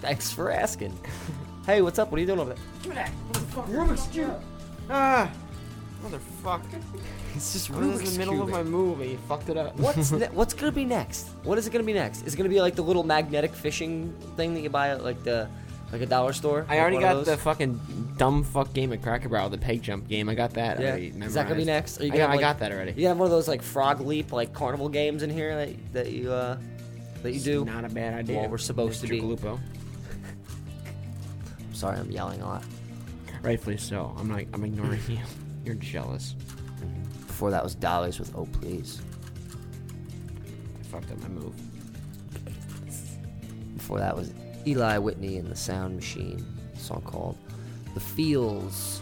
[SPEAKER 2] Thanks for asking. hey, what's up? What are you doing over there?
[SPEAKER 3] Give me that. Rubik's Cube. Ah. Motherfucker.
[SPEAKER 2] It's just
[SPEAKER 3] I was in the middle of my movie. You fucked it up.
[SPEAKER 2] What's ne- what's gonna be next? What is it gonna be next? Is it gonna be like the little magnetic fishing thing that you buy at like the like a dollar store?
[SPEAKER 3] I
[SPEAKER 2] Like
[SPEAKER 3] already got the fucking dumb fuck game at Cracker Barrel, the peg jump game. I got that
[SPEAKER 2] Yeah.
[SPEAKER 3] already.
[SPEAKER 2] Is that gonna be
[SPEAKER 3] memorized.
[SPEAKER 2] next? Are you
[SPEAKER 3] I,
[SPEAKER 2] gonna
[SPEAKER 3] got,
[SPEAKER 2] have,
[SPEAKER 3] I got that already.
[SPEAKER 2] You gonna have one of those like frog leap like carnival games in here that that you uh that you do?
[SPEAKER 3] Not a bad idea.
[SPEAKER 2] Well, we're supposed to
[SPEAKER 3] Mr.
[SPEAKER 2] be.
[SPEAKER 3] Galupo.
[SPEAKER 2] I'm sorry, I'm yelling a lot.
[SPEAKER 3] Rightfully so. I'm like I'm ignoring you. You're jealous.
[SPEAKER 2] Before that was dollars with oh please.
[SPEAKER 3] I fucked up my move.
[SPEAKER 2] Before that was Eli Whitney and the Sound Machine. Song called The Feels.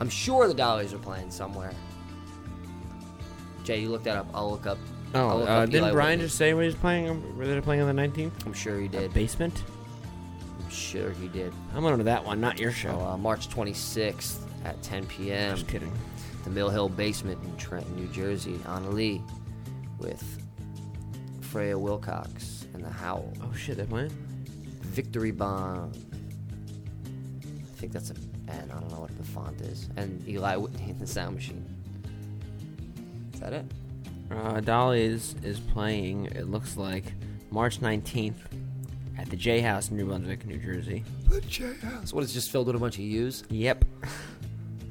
[SPEAKER 2] I'm sure the Dollies are playing somewhere. Jay, you look that up. I'll look up. I'll
[SPEAKER 3] Oh,
[SPEAKER 2] look
[SPEAKER 3] uh,
[SPEAKER 2] up
[SPEAKER 3] didn't
[SPEAKER 2] Eli
[SPEAKER 3] Brian
[SPEAKER 2] Whitney.
[SPEAKER 3] just say what he's playing? Were they playing on the 19th?
[SPEAKER 2] I'm sure he did.
[SPEAKER 3] Basement.
[SPEAKER 2] I'm sure he did.
[SPEAKER 3] I'm going to that one, not your show.
[SPEAKER 2] So, uh, March 26th at 10 p.m.
[SPEAKER 3] Just kidding.
[SPEAKER 2] The Mill Hill Basement in Trenton, New Jersey, on Lee, with Freya Wilcox and the Howl.
[SPEAKER 3] Oh shit, they're playing.
[SPEAKER 2] Victory Bomb. I think that's a. And I don't know what the font is. And Eli Whitney and the Sound Machine. Is that it?
[SPEAKER 3] Uh, Dolly's is playing. It looks like March 19th at the J House in New Brunswick, New Jersey.
[SPEAKER 5] The J House.
[SPEAKER 2] So what? It's just filled with a bunch of U's.
[SPEAKER 3] Yep. I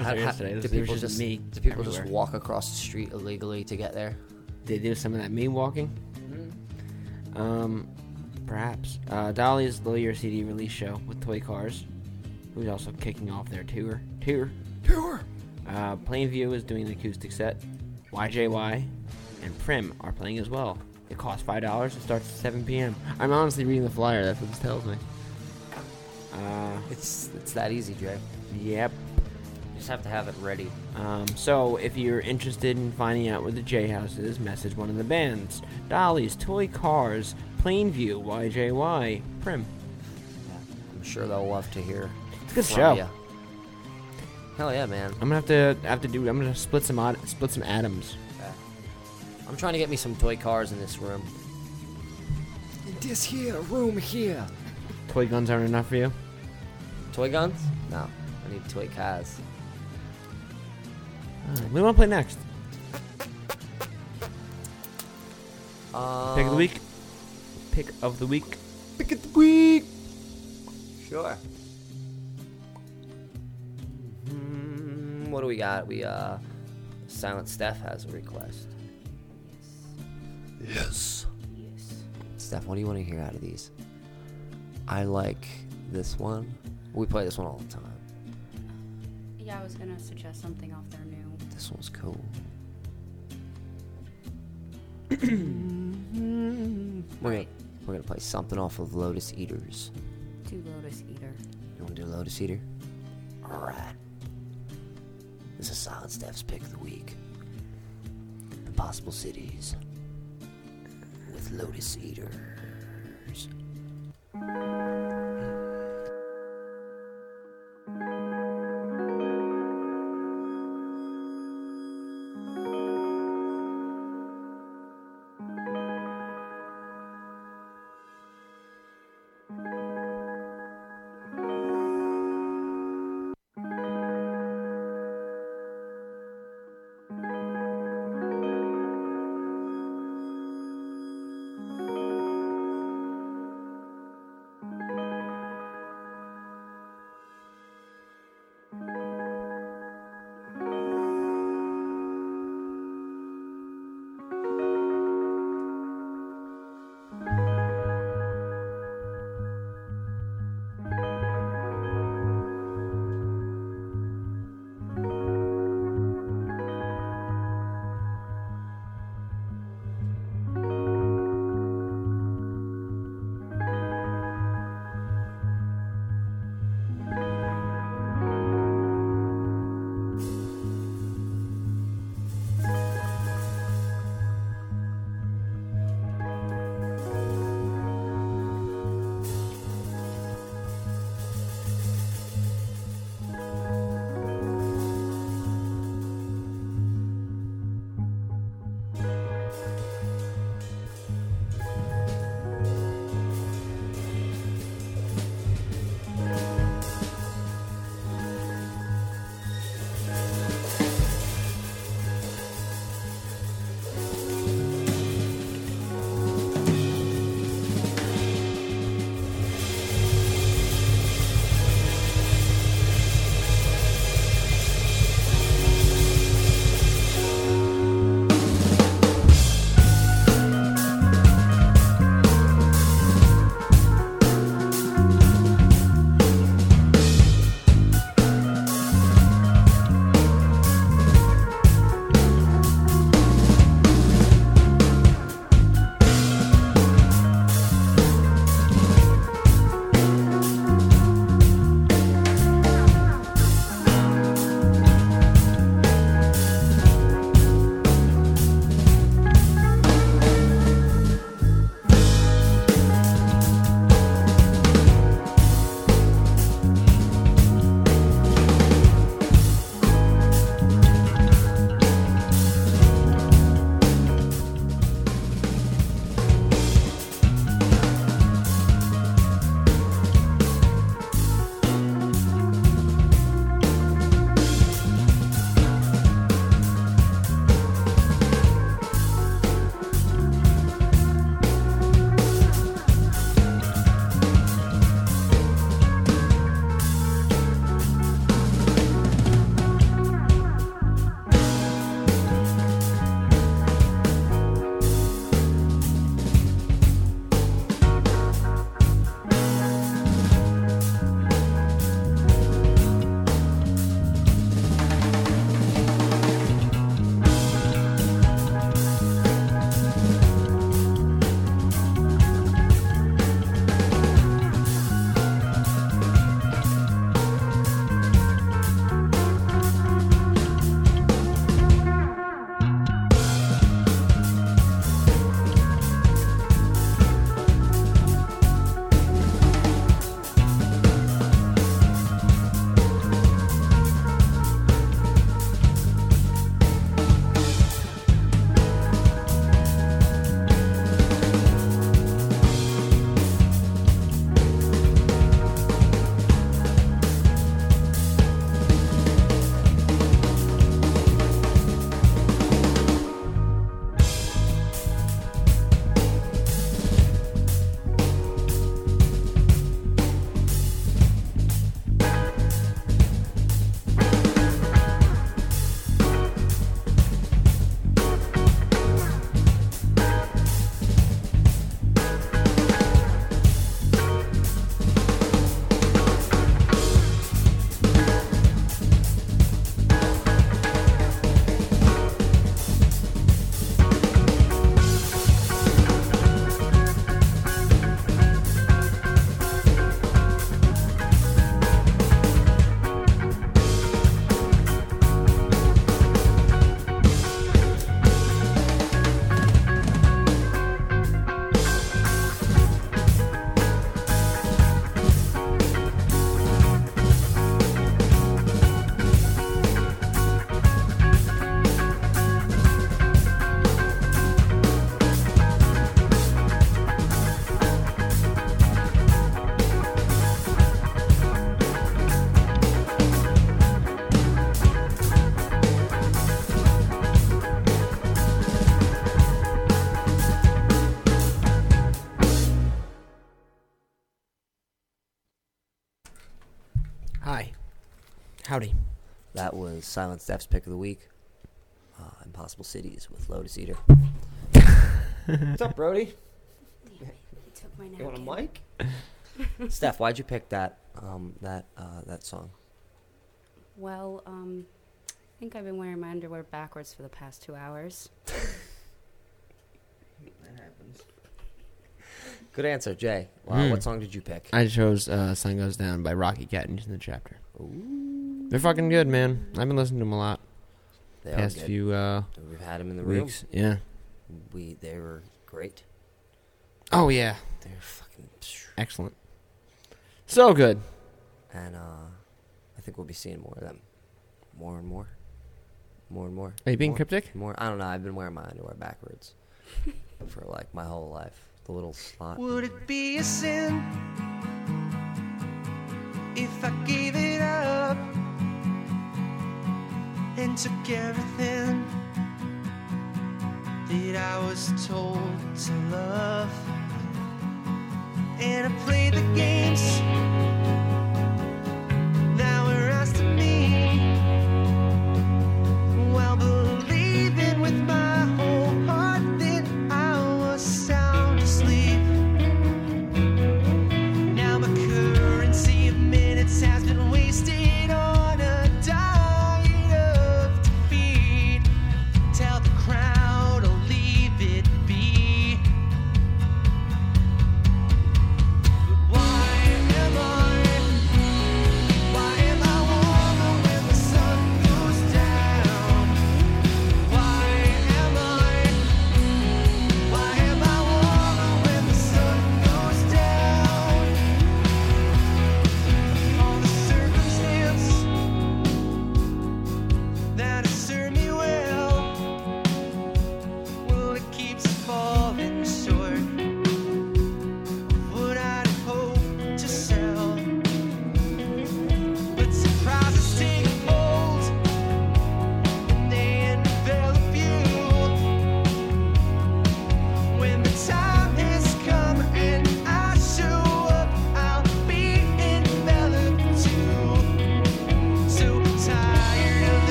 [SPEAKER 3] was
[SPEAKER 2] How- how-
[SPEAKER 3] yesterday.
[SPEAKER 2] do
[SPEAKER 3] There
[SPEAKER 2] people
[SPEAKER 3] just
[SPEAKER 2] just
[SPEAKER 3] me
[SPEAKER 2] do people just walk across the street illegally to get there?
[SPEAKER 3] They do some of that me walking. Um, perhaps. Uh, Dolly's Low Year CD release show with Toy Cars, who's also kicking off their tour. Tour.
[SPEAKER 5] Tour.
[SPEAKER 3] Uh, Plainview is doing the acoustic set. YJY and Prim are playing as well. It costs five dollars. It starts at 7 p.m. I'm honestly reading the flyer. That's what this tells me. Uh,
[SPEAKER 2] It's it's that easy, Dre.
[SPEAKER 3] yep.
[SPEAKER 2] You just have to have it ready.
[SPEAKER 3] Um, so, if you're interested in finding out where the J House is, message one of the bands. Dolly's, Toy Cars, Plainview, YJY, Prim.
[SPEAKER 2] I'm sure they'll love to hear.
[SPEAKER 3] It's a good
[SPEAKER 2] from
[SPEAKER 3] show.
[SPEAKER 2] ya. Hell yeah, man.
[SPEAKER 3] I'm gonna have to have to do. I'm gonna split some odd, split some atoms.
[SPEAKER 2] I'm trying to get me some toy cars in this room. In this here room here.
[SPEAKER 3] Toy guns aren't enough for you.
[SPEAKER 2] Toy guns? No, I need toy cars.
[SPEAKER 3] Uh, we want to play next.
[SPEAKER 2] Um,
[SPEAKER 3] Pick of the week. Pick of the week.
[SPEAKER 2] Pick of the week. Sure. Mm, what do we got? We uh, Silent Steph has a request.
[SPEAKER 5] Yes.
[SPEAKER 2] Yes. Steph, what do you want to hear out of these? I like this one. We play this one all the time.
[SPEAKER 8] Yeah, I was gonna suggest something off their new.
[SPEAKER 2] This one's cool. we're gonna we're gonna play something off of Lotus Eaters.
[SPEAKER 8] Do Lotus Eater.
[SPEAKER 2] You wanna do Lotus Eater? Alright. This is Silent Steph's pick of the week. Impossible Cities with Lotus Eaters. That was Silent Steph's pick of the week. Uh, Impossible Cities with Lotus Eater. What's up, Brody?
[SPEAKER 8] He took my
[SPEAKER 2] You want a
[SPEAKER 8] napkin.
[SPEAKER 2] mic? Steph, why'd you pick that um, that uh, that song?
[SPEAKER 8] Well, um, I think I've been wearing my underwear backwards for the past two hours. That happens.
[SPEAKER 2] Good answer, Jay. Wow,
[SPEAKER 3] Hmm.
[SPEAKER 2] what song did you pick?
[SPEAKER 3] I chose uh, "Sun Goes Down" by Rocky Catanese and the Chapter. They're fucking good, man. I've been listening to them a lot.
[SPEAKER 2] They are
[SPEAKER 3] Past
[SPEAKER 2] good.
[SPEAKER 3] few uh,
[SPEAKER 2] We've had them in the
[SPEAKER 3] weeks.
[SPEAKER 2] room.
[SPEAKER 3] Yeah.
[SPEAKER 2] We they were great.
[SPEAKER 3] Oh yeah.
[SPEAKER 2] They're fucking
[SPEAKER 3] Excellent. So good.
[SPEAKER 2] and uh, I think we'll be seeing more of them, more and more, more and more.
[SPEAKER 3] Are you being
[SPEAKER 2] More-
[SPEAKER 3] cryptic?
[SPEAKER 2] More. I don't know. I've been wearing my underwear backwards for like my whole life. The little slot.
[SPEAKER 5] Would it be a sin if I gave it up and took everything that I was told to love? And I played the games that were asked of me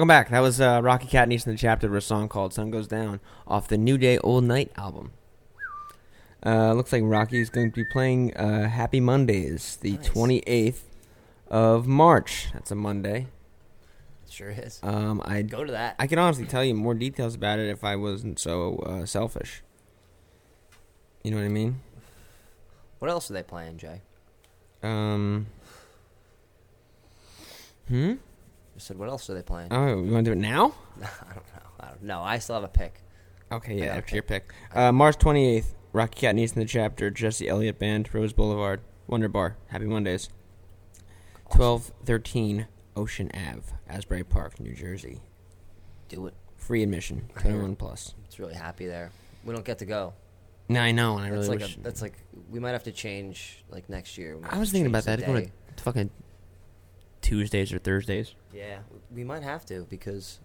[SPEAKER 3] Welcome back. That was uh, Rocky Catanese and the chapter of a song called "Sun Goes Down" off the New Day Old Night album. Uh, looks like Rocky is going to be playing uh, Happy Mondays, the
[SPEAKER 2] Nice.
[SPEAKER 3] twenty eighth of March. That's a Monday.
[SPEAKER 2] Sure is.
[SPEAKER 3] Um, I
[SPEAKER 2] Go to that.
[SPEAKER 3] I can honestly tell you more details about it if I wasn't so uh, selfish. You know what I mean?
[SPEAKER 2] What else are they playing, Jay?
[SPEAKER 3] Um. Hmm.
[SPEAKER 2] Said, what else are they playing?
[SPEAKER 3] Oh, you want to do it now?
[SPEAKER 2] I don't know. I don't know. I still have a pick.
[SPEAKER 3] Okay, yeah, after your
[SPEAKER 2] pick.
[SPEAKER 3] pick. Uh, March 28th, Rocky Catanese and the Chapter, Jesse Elliott Band, Rose Boulevard, Wonder Bar. Happy Mondays. 1213 Ocean Ave, Asbury Park, New Jersey.
[SPEAKER 2] Do it.
[SPEAKER 3] Free admission, 21 plus.
[SPEAKER 2] It's really happy there. We don't get to go.
[SPEAKER 3] No, I know, and I
[SPEAKER 2] That's
[SPEAKER 3] really
[SPEAKER 2] like
[SPEAKER 3] wish.
[SPEAKER 2] a, that's like we might have to change like next year.
[SPEAKER 3] I was thinking about that. Going to fucking Tuesdays or Thursdays.
[SPEAKER 2] Yeah, we might have to because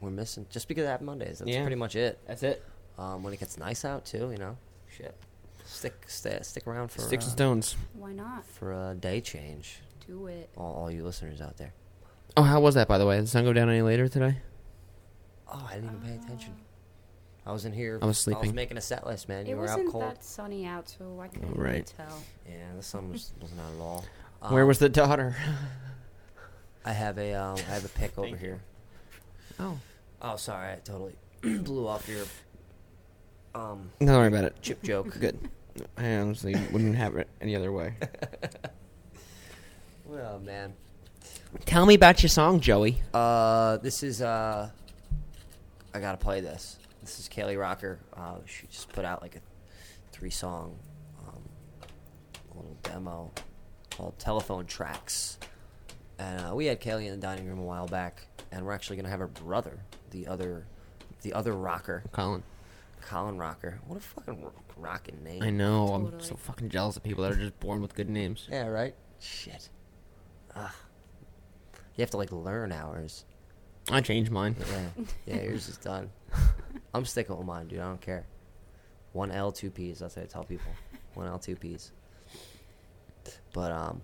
[SPEAKER 2] we're missing just because of Happy Mondays. That's
[SPEAKER 3] Yeah.
[SPEAKER 2] pretty much it.
[SPEAKER 3] That's it.
[SPEAKER 2] Um, when it gets nice out too, you know, shit. Stick, stay, stick around for
[SPEAKER 3] Sticks and
[SPEAKER 2] uh,
[SPEAKER 3] stones.
[SPEAKER 8] Why not?
[SPEAKER 2] for a day change.
[SPEAKER 8] Do it.
[SPEAKER 2] All, all you listeners out there.
[SPEAKER 3] Oh, how was that, by the way? Did the sun go down any later today?
[SPEAKER 2] Oh, I didn't even pay attention. I was in here.
[SPEAKER 3] I was sleeping.
[SPEAKER 2] I was
[SPEAKER 3] sleeping.
[SPEAKER 2] making a set list, man.
[SPEAKER 8] It
[SPEAKER 2] You were out
[SPEAKER 8] wasn't
[SPEAKER 2] cold.
[SPEAKER 8] that sunny out, so I couldn't really
[SPEAKER 3] right.
[SPEAKER 8] tell.
[SPEAKER 2] Yeah, the sun was, was not at all.
[SPEAKER 3] Where
[SPEAKER 2] Um,
[SPEAKER 3] was the daughter?
[SPEAKER 2] I have a um, I have a pick over here.
[SPEAKER 3] Oh.
[SPEAKER 2] Oh, sorry, I totally blew off your um
[SPEAKER 3] Don't worry about it.
[SPEAKER 2] chip joke.
[SPEAKER 3] Good. I honestly wouldn't have it any other way.
[SPEAKER 2] Well, man.
[SPEAKER 3] Tell me about your song, Joey.
[SPEAKER 2] Uh, this is uh, I gotta play this. This is Kailey Rocker. Uh, she just put out like a three song um, little demo called Telephone Tracks, and uh, we had Kailey in the dining room a while back, and we're actually gonna have her brother, the other, the other rocker,
[SPEAKER 3] Colin.
[SPEAKER 2] Colin Rocker. What a fucking ro- rocking name.
[SPEAKER 3] I know. I'm
[SPEAKER 8] Totally.
[SPEAKER 3] so fucking jealous of people that are just born with good names.
[SPEAKER 2] Yeah, right. Shit. Ugh. You have to like learn ours.
[SPEAKER 3] I changed mine.
[SPEAKER 2] Yeah, yeah, yours is done. I'm sticking with mine, dude. I don't care. One L, two P's. That's what I tell people. One L, two P's. But um,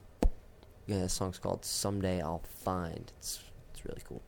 [SPEAKER 2] yeah, this song's called "Someday I'll Find." It's it's really cool.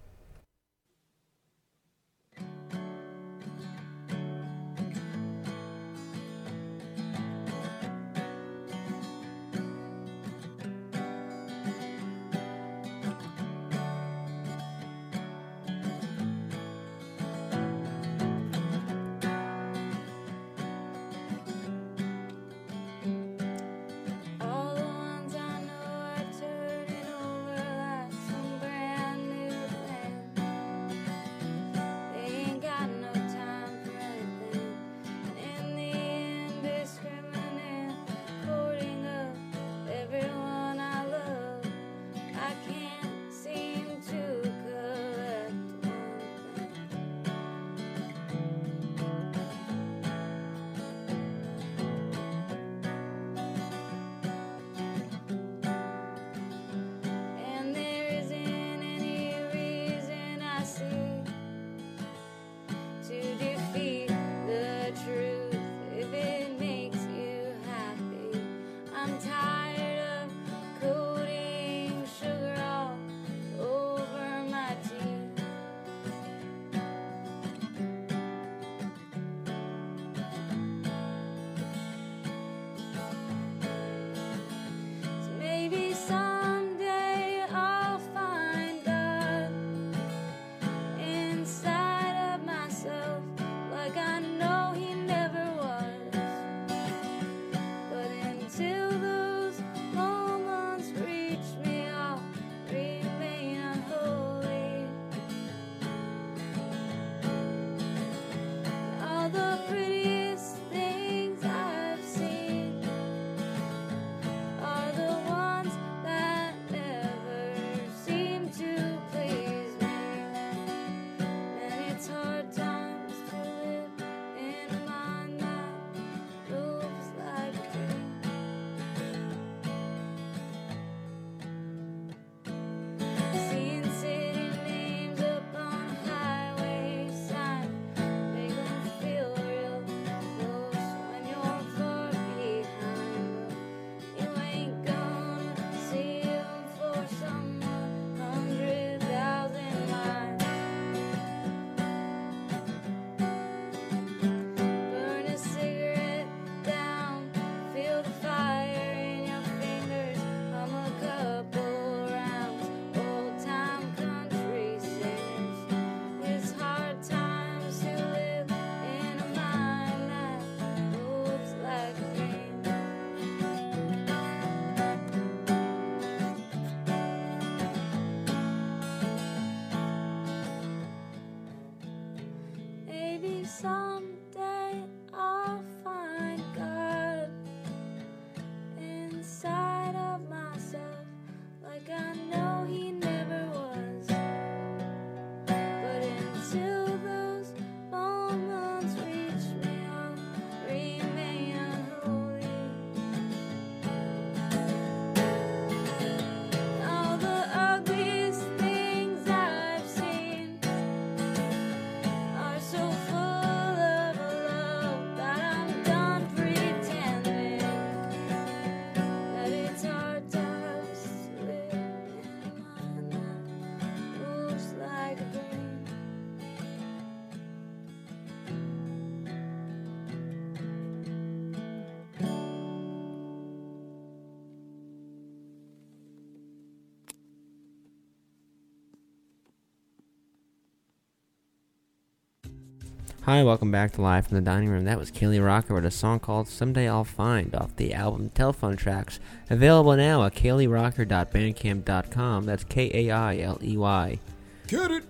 [SPEAKER 3] Hi, welcome back to Live from the Dining Room. That was Kailey Rocker with a song called Someday I'll Find off the album Telephone Tracks. Available now at kaileyrocker.bandcamp.com. That's K A I L E Y.
[SPEAKER 12] Get it?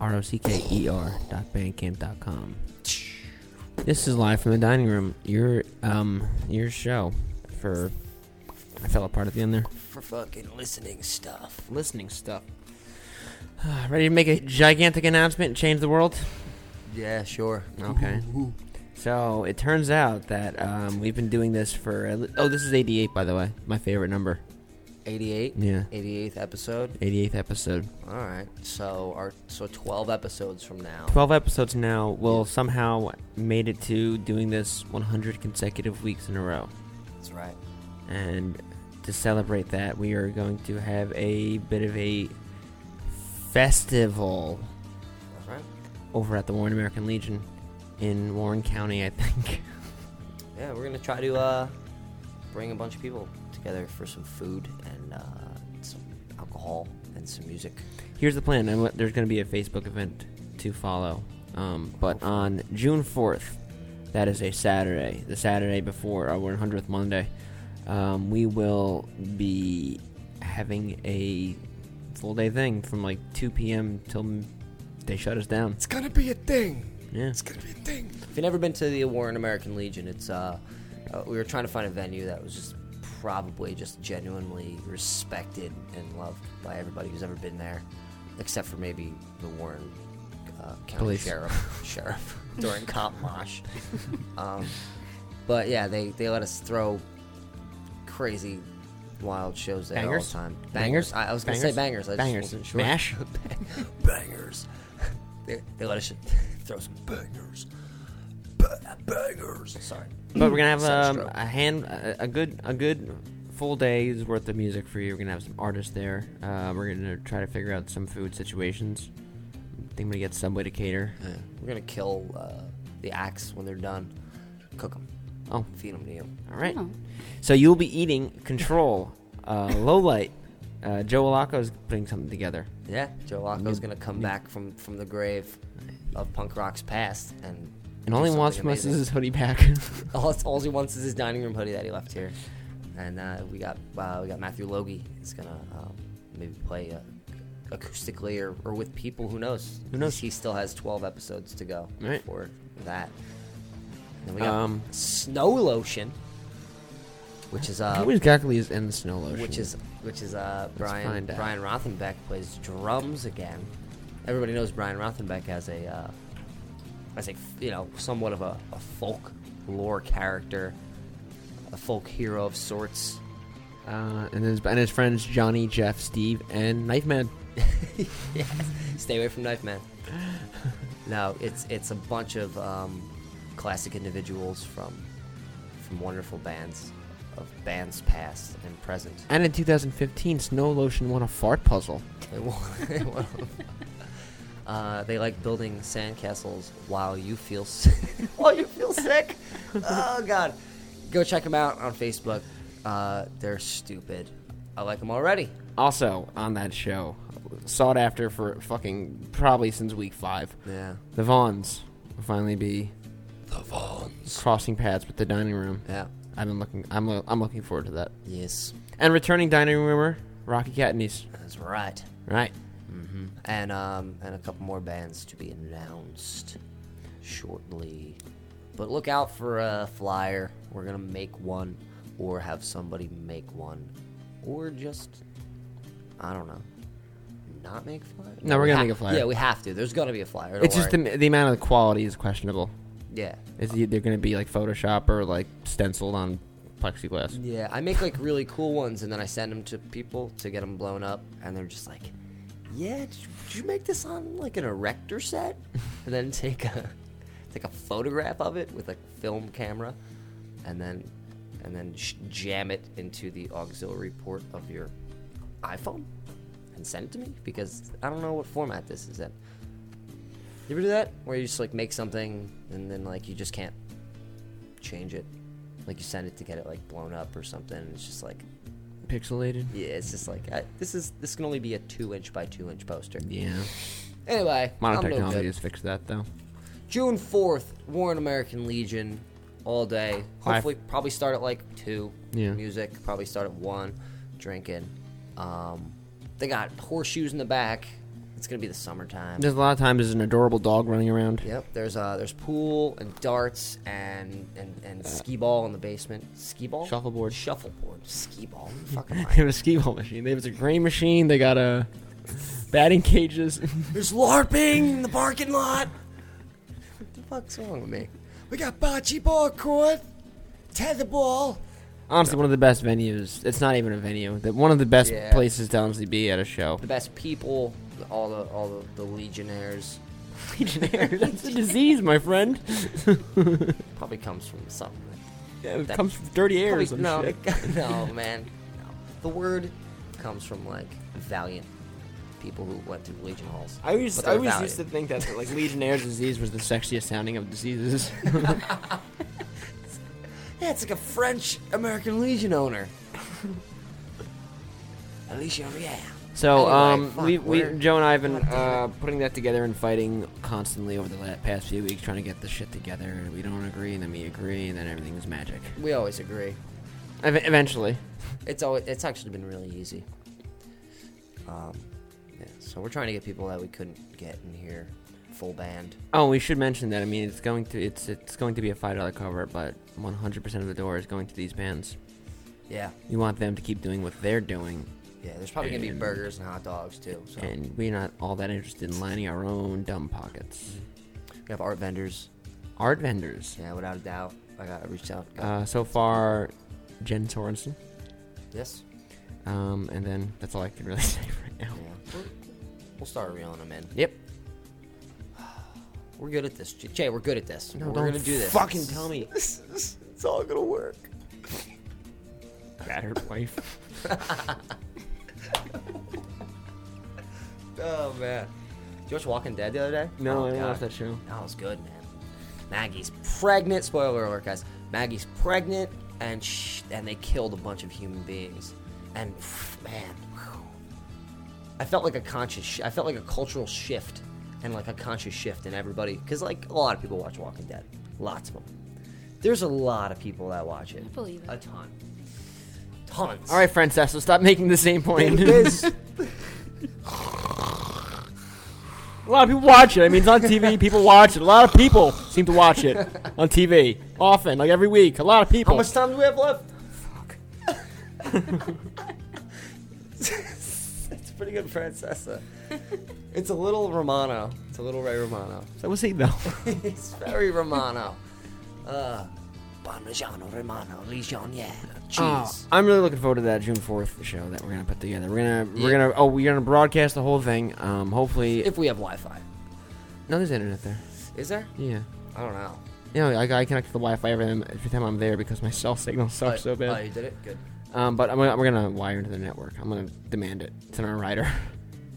[SPEAKER 3] R O C K E R dot bandcamp.com. This is Live from the Dining Room. Your um your show for I fell apart at the end there.
[SPEAKER 2] For fucking listening stuff.
[SPEAKER 3] Listening stuff. Ready to make a gigantic announcement and change the world?
[SPEAKER 2] Yeah, sure.
[SPEAKER 3] Okay. So it turns out that um, we've been doing this for. at le- Oh, this is 88, by the way. My favorite number.
[SPEAKER 2] 88.
[SPEAKER 3] Yeah.
[SPEAKER 2] 88th episode.
[SPEAKER 3] 88th episode.
[SPEAKER 2] All right. So our so 12 episodes from now.
[SPEAKER 3] 12 episodes now. Will somehow made it to doing this 100 consecutive weeks in a row.
[SPEAKER 2] That's right.
[SPEAKER 3] And to celebrate that, we are going to have a bit of a festival. Over at the Warren American Legion in Warren County, I think.
[SPEAKER 2] Yeah, we're gonna try to uh, bring a bunch of people together for some food and uh, some alcohol and some music.
[SPEAKER 3] Here's the plan. and what- There's to be a Facebook event to follow. Um, but on June 4th, that is a Saturday, the Saturday before our 100th Monday, um, we will be having a full day thing from like 2 p.m. till they shut us down.
[SPEAKER 12] It's gonna be a thing.
[SPEAKER 3] Yeah.
[SPEAKER 12] It's gonna be a thing.
[SPEAKER 2] If you've never been to the Warren American Legion, it's uh, uh, we were trying to find a venue that was just probably just genuinely respected and loved by everybody who's ever been there, except for maybe the Warren uh, County
[SPEAKER 3] Police.
[SPEAKER 2] Sheriff sheriff during Cop Mosh. um, but yeah, they they let us throw crazy, wild shows there all
[SPEAKER 3] Bangers?
[SPEAKER 2] the time.
[SPEAKER 3] Bangers?
[SPEAKER 2] I, I was gonna say bangers. I
[SPEAKER 3] Bangers.
[SPEAKER 2] just wasn't sure.
[SPEAKER 3] Mash?
[SPEAKER 2] bangers. They, they let us throw some bangers. Ba- bangers. Sorry.
[SPEAKER 3] But we're gonna have um,
[SPEAKER 2] Sunstroke.
[SPEAKER 3] a hand, a, a good, a good full day's worth of music for you. We're gonna have some artists there. Uh, we're gonna try to figure out some food situations. I think I'm gonna get Subway to cater.
[SPEAKER 2] Yeah. We're gonna kill uh, the axe when they're done. Cook them.
[SPEAKER 3] Oh.
[SPEAKER 2] feed them to you.
[SPEAKER 3] All right. So you'll be eating Control, uh, Low Light. Uh, Joe is putting something together.
[SPEAKER 2] Yeah, Joe Locko's gonna come back from from the grave of punk rock's past and.
[SPEAKER 3] And all he wants from us is his hoodie back.
[SPEAKER 2] all, all he wants is his dining room hoodie that he left here, and uh, we got uh, we got Matthew Logie. He's gonna um, maybe play uh, acoustically or, or with people. Who knows?
[SPEAKER 3] Who knows?
[SPEAKER 2] He still has twelve episodes to go
[SPEAKER 3] Right.
[SPEAKER 2] for that. And then we got
[SPEAKER 3] Um,
[SPEAKER 2] Snow Lotion, which is uh,
[SPEAKER 3] Who exactly is in the snow lotion?
[SPEAKER 2] which is which is uh, Brian. Brian Rothenbeck plays drums again. Everybody knows Brian Rothenbeck as a uh, as a you know somewhat of a, a folk lore character, a folk hero of sorts.
[SPEAKER 3] Uh, and his and his friends Johnny, Jeff, Steve, and Knife Man.
[SPEAKER 2] yes. Stay away from Knife Man. no, it's it's a bunch of um, classic individuals from from wonderful bands of bands past and present.
[SPEAKER 3] And in 2015, Snow Lotion won a fart puzzle.
[SPEAKER 2] They won- they won. Uh, they like building sandcastles while you feel sick. while you feel sick. Oh God, go check them out on Facebook. Uh, they're stupid. I like them already.
[SPEAKER 3] Also on that show, sought after for fucking probably since week five.
[SPEAKER 2] Yeah.
[SPEAKER 3] The Vaughns will finally be
[SPEAKER 2] The Vaughns
[SPEAKER 3] crossing paths with the dining room.
[SPEAKER 2] Yeah.
[SPEAKER 3] I've been looking. I'm I'm looking forward to that.
[SPEAKER 2] Yes.
[SPEAKER 3] And returning dining roomer Rocky Catanese.
[SPEAKER 2] That's right.
[SPEAKER 3] Right.
[SPEAKER 2] hmm And um, and a couple more bands to be announced. shortly. But look out for a flyer. We're gonna make one, or have somebody make one, or just I don't know, not make a flyer.
[SPEAKER 3] No, we're gonna
[SPEAKER 2] ha-
[SPEAKER 3] make a flyer.
[SPEAKER 2] Yeah, we have to. There's gonna be a flyer. don't
[SPEAKER 3] It's just the, the amount of the quality is questionable.
[SPEAKER 2] Yeah.
[SPEAKER 3] is they're going to be like Photoshop or like stenciled on plexiglass.
[SPEAKER 2] Yeah, I make like really cool ones, and then I send them to people to get them blown up, and they're just like, "Yeah, did you, did you make this on like an erector set?" and then take a take a photograph of it with a film camera, and then and then sh- jam it into the auxiliary port of your iPhone and send it to me because I don't know what format this is in. You ever do that where you just like make something and then like you just can't change it? Like you send it to get it like blown up or something. And it's just like
[SPEAKER 3] Pixelated.
[SPEAKER 2] yeah, it's just like I, this is this can only be a two inch by two inch poster.
[SPEAKER 3] Yeah.
[SPEAKER 2] Anyway,
[SPEAKER 3] Modern
[SPEAKER 2] I'm no
[SPEAKER 3] technology
[SPEAKER 2] good.
[SPEAKER 3] has fixed that though.
[SPEAKER 2] June fourth, Warren American Legion, all day. Hopefully, probably start at like two.
[SPEAKER 3] Yeah.
[SPEAKER 2] Music probably start at one. Drinking. Um, they got horseshoes in the back. It's gonna be the summertime.
[SPEAKER 3] There's a lot of times there's an adorable dog running around.
[SPEAKER 2] Yep. There's uh there's pool and darts and and and skee ball in the basement. Skee ball.
[SPEAKER 3] Shuffleboard.
[SPEAKER 2] Shuffleboard. Skee ball. Fucking.
[SPEAKER 3] they have a skee ball machine. They have a grain machine. They got a batting cages.
[SPEAKER 2] There's LARPing in the parking lot. What the fuck's wrong with me?
[SPEAKER 12] We got bocce ball court, tetherball.
[SPEAKER 3] honestly, one of the best venues. It's not even a venue. The, one of the best
[SPEAKER 2] Yeah.
[SPEAKER 3] places to honestly be at a show.
[SPEAKER 2] The best people, all the all the, the legionnaires.
[SPEAKER 3] Legionnaires. That's a disease, my friend.
[SPEAKER 2] Probably comes from something.
[SPEAKER 3] Yeah, it
[SPEAKER 2] that-
[SPEAKER 3] comes from dirty air or
[SPEAKER 2] probably- no, it- no, man. No. The word comes from like valiant people who went through legion halls.
[SPEAKER 3] I always, I always
[SPEAKER 2] valiant.
[SPEAKER 3] used to think that like Legionnaire's disease was the sexiest sounding of diseases.
[SPEAKER 2] Yeah, it's like a French American Legion owner. Legion, yeah.
[SPEAKER 3] So, um, we, we, Joe and I have been uh, putting that together and fighting constantly over the la- past few weeks, trying to get the shit together. And we don't agree, and then we agree, and then everything's magic.
[SPEAKER 2] We always agree.
[SPEAKER 3] Ev- eventually,
[SPEAKER 2] It's always, it's actually been really easy. Um, yeah, so we're trying to get people that we couldn't get in here, full band.
[SPEAKER 3] oh, we should mention that. I mean, it's going to it's it's going to be a five dollar cover, but one hundred percent of the door is going to these bands.
[SPEAKER 2] Yeah.
[SPEAKER 3] You want them to keep doing what they're doing.
[SPEAKER 2] Yeah, there's probably gonna be
[SPEAKER 3] And-
[SPEAKER 2] burgers and hot dogs too. So
[SPEAKER 3] And we're not all that interested in lining our own dumb pockets.
[SPEAKER 2] we have art vendors.
[SPEAKER 3] Art vendors.
[SPEAKER 2] Yeah, without a doubt. I got I reached out. got-
[SPEAKER 3] Uh, so far, Jen Sorensen.
[SPEAKER 2] yes.
[SPEAKER 3] Um, and then that's all I can really say right now.
[SPEAKER 2] Yeah. We're, we'll start reeling them in.
[SPEAKER 3] Yep.
[SPEAKER 2] We're good at this, J- Jay. We're good at this.
[SPEAKER 3] No,
[SPEAKER 2] we're
[SPEAKER 3] don't
[SPEAKER 2] gonna do this.
[SPEAKER 3] fucking tell me.
[SPEAKER 2] it's all gonna work.
[SPEAKER 3] Battered wife.
[SPEAKER 2] Oh man. Did you watch Walking Dead the other day?
[SPEAKER 3] No,
[SPEAKER 2] oh,
[SPEAKER 3] I didn't
[SPEAKER 2] God.
[SPEAKER 3] watch that show.
[SPEAKER 2] That was good, man. Maggie's pregnant. Spoiler alert, guys. Maggie's pregnant, and sh- and they killed a bunch of human beings. And man, whew. I felt like a conscious. Sh- I felt like a cultural shift, and like a conscious shift in everybody, because like a lot of people watch Walking Dead. Lots of them. There's a lot of people that watch it.
[SPEAKER 8] I believe it.
[SPEAKER 2] A ton. Tons.
[SPEAKER 3] All right, Francesca, stop making the same point.
[SPEAKER 2] This-
[SPEAKER 3] A lot of people watch it. I mean, it's on TV. People watch it. A lot of people seem to watch it on TV often, like every week. A lot of people.
[SPEAKER 2] How much time do we have left? it's pretty good, Francesa. It's a little Romano. It's a little Ray Romano.
[SPEAKER 3] So was he though?
[SPEAKER 2] it's very Romano. Uh, Parmigiano Romano. Cheese.
[SPEAKER 3] Oh, I'm really looking forward to that June 4th show that we're gonna put together. We're gonna we're
[SPEAKER 2] Yeah.
[SPEAKER 3] gonna oh we're gonna broadcast the whole thing. Um, hopefully,
[SPEAKER 2] if we have Wi-Fi,
[SPEAKER 3] no, there's internet there.
[SPEAKER 2] is there?
[SPEAKER 3] Yeah.
[SPEAKER 2] I don't know.
[SPEAKER 3] You know, I, I connect to the Wi-Fi every time, every time I'm there because my cell signal sucks
[SPEAKER 2] oh,
[SPEAKER 3] so bad.
[SPEAKER 2] Oh, you did it. Good.
[SPEAKER 3] Um, but I'm gonna, we're gonna wire into the network. I'm gonna demand it. It's in our rider.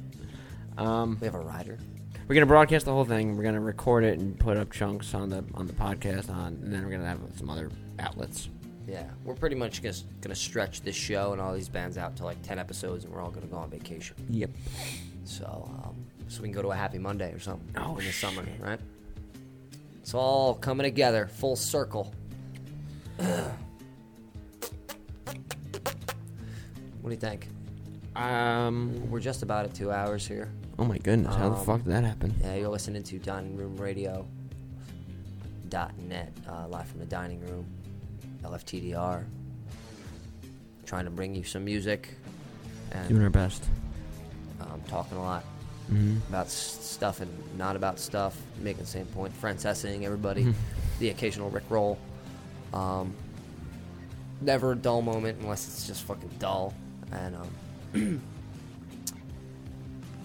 [SPEAKER 3] um,
[SPEAKER 2] We have a rider.
[SPEAKER 3] We're gonna broadcast the whole thing. We're gonna record it and put up chunks on the on the podcast on, and then we're gonna have some other outlets.
[SPEAKER 2] Yeah, we're pretty much just gonna stretch this show and all these bands out to like ten episodes, and we're all gonna go on vacation.
[SPEAKER 3] Yep.
[SPEAKER 2] So, um, so we can go to a Happy Monday or something
[SPEAKER 3] Oh,
[SPEAKER 2] in the summer, right? It's all coming together, full circle. what do you think?
[SPEAKER 3] Um.
[SPEAKER 2] We're just about at two hours here.
[SPEAKER 3] Oh my goodness! How the
[SPEAKER 2] Um,
[SPEAKER 3] fuck did that happen?
[SPEAKER 2] Yeah, you're listening to Dining Room Radio. LFTDR.net, uh, live from the dining room. LFTDR. Trying to bring you some music. And
[SPEAKER 3] Doing our best.
[SPEAKER 2] um, talking a lot
[SPEAKER 3] Mhm.
[SPEAKER 2] about s- stuff and not about stuff, making the same point. Francesing everybody,
[SPEAKER 3] Mhm.
[SPEAKER 2] the occasional Rick roll. Um, never a dull moment unless it's just fucking dull. And um,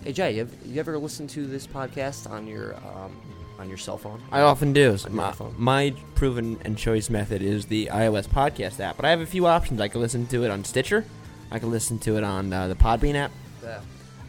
[SPEAKER 2] hey Jay, you, ever, you ever listen to this podcast on your um, on your cell phone?
[SPEAKER 3] I often do.
[SPEAKER 2] On your
[SPEAKER 3] My, my proven and choice method is the iOS podcast app, but I have a few options. I can listen to it on Stitcher. I can listen to it on uh, the Podbean app.
[SPEAKER 2] Yeah.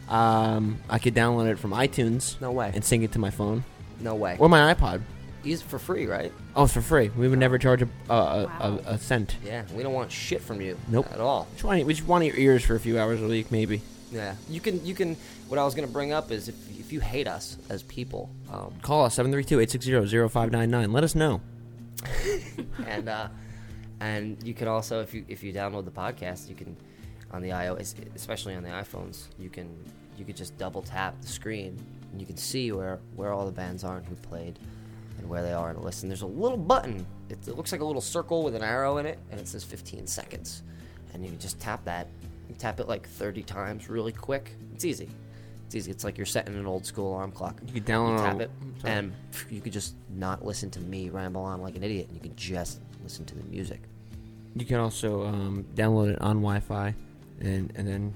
[SPEAKER 3] Um, I could download it from iTunes.
[SPEAKER 2] No way.
[SPEAKER 3] And sync it to my phone
[SPEAKER 2] No way.
[SPEAKER 3] or my iPod.
[SPEAKER 2] Use it for free, right?
[SPEAKER 3] Oh, it's for free. We would never charge a a, a, a, a cent.
[SPEAKER 2] Yeah, we don't want shit from you.
[SPEAKER 3] Nope.
[SPEAKER 2] At all.
[SPEAKER 3] We just, want, we just want your ears for a few hours a week, maybe.
[SPEAKER 2] Yeah, you can. You can. What I was gonna bring up is if if you hate us as people, um,
[SPEAKER 3] Call us 732-860-0599. Let us know.
[SPEAKER 2] and uh, and you can also if you if you download the podcast, you can on the iOS, especially on the iPhones, you can you could just double tap the screen and you can see where where all the bands are and who played and where they are in the list. And there's a little button. It, it looks like a little circle with an arrow in it, and it says 15 seconds. And you can just tap that. You tap it like 30 times, really quick. It's easy. It's easy. It's like you're setting an old school alarm clock.
[SPEAKER 3] You could download
[SPEAKER 2] tap it,
[SPEAKER 3] sorry.
[SPEAKER 2] and you could just not listen to me ramble on like an idiot. And you can just listen to the music.
[SPEAKER 3] You can also um, download it on Wi-Fi, and and then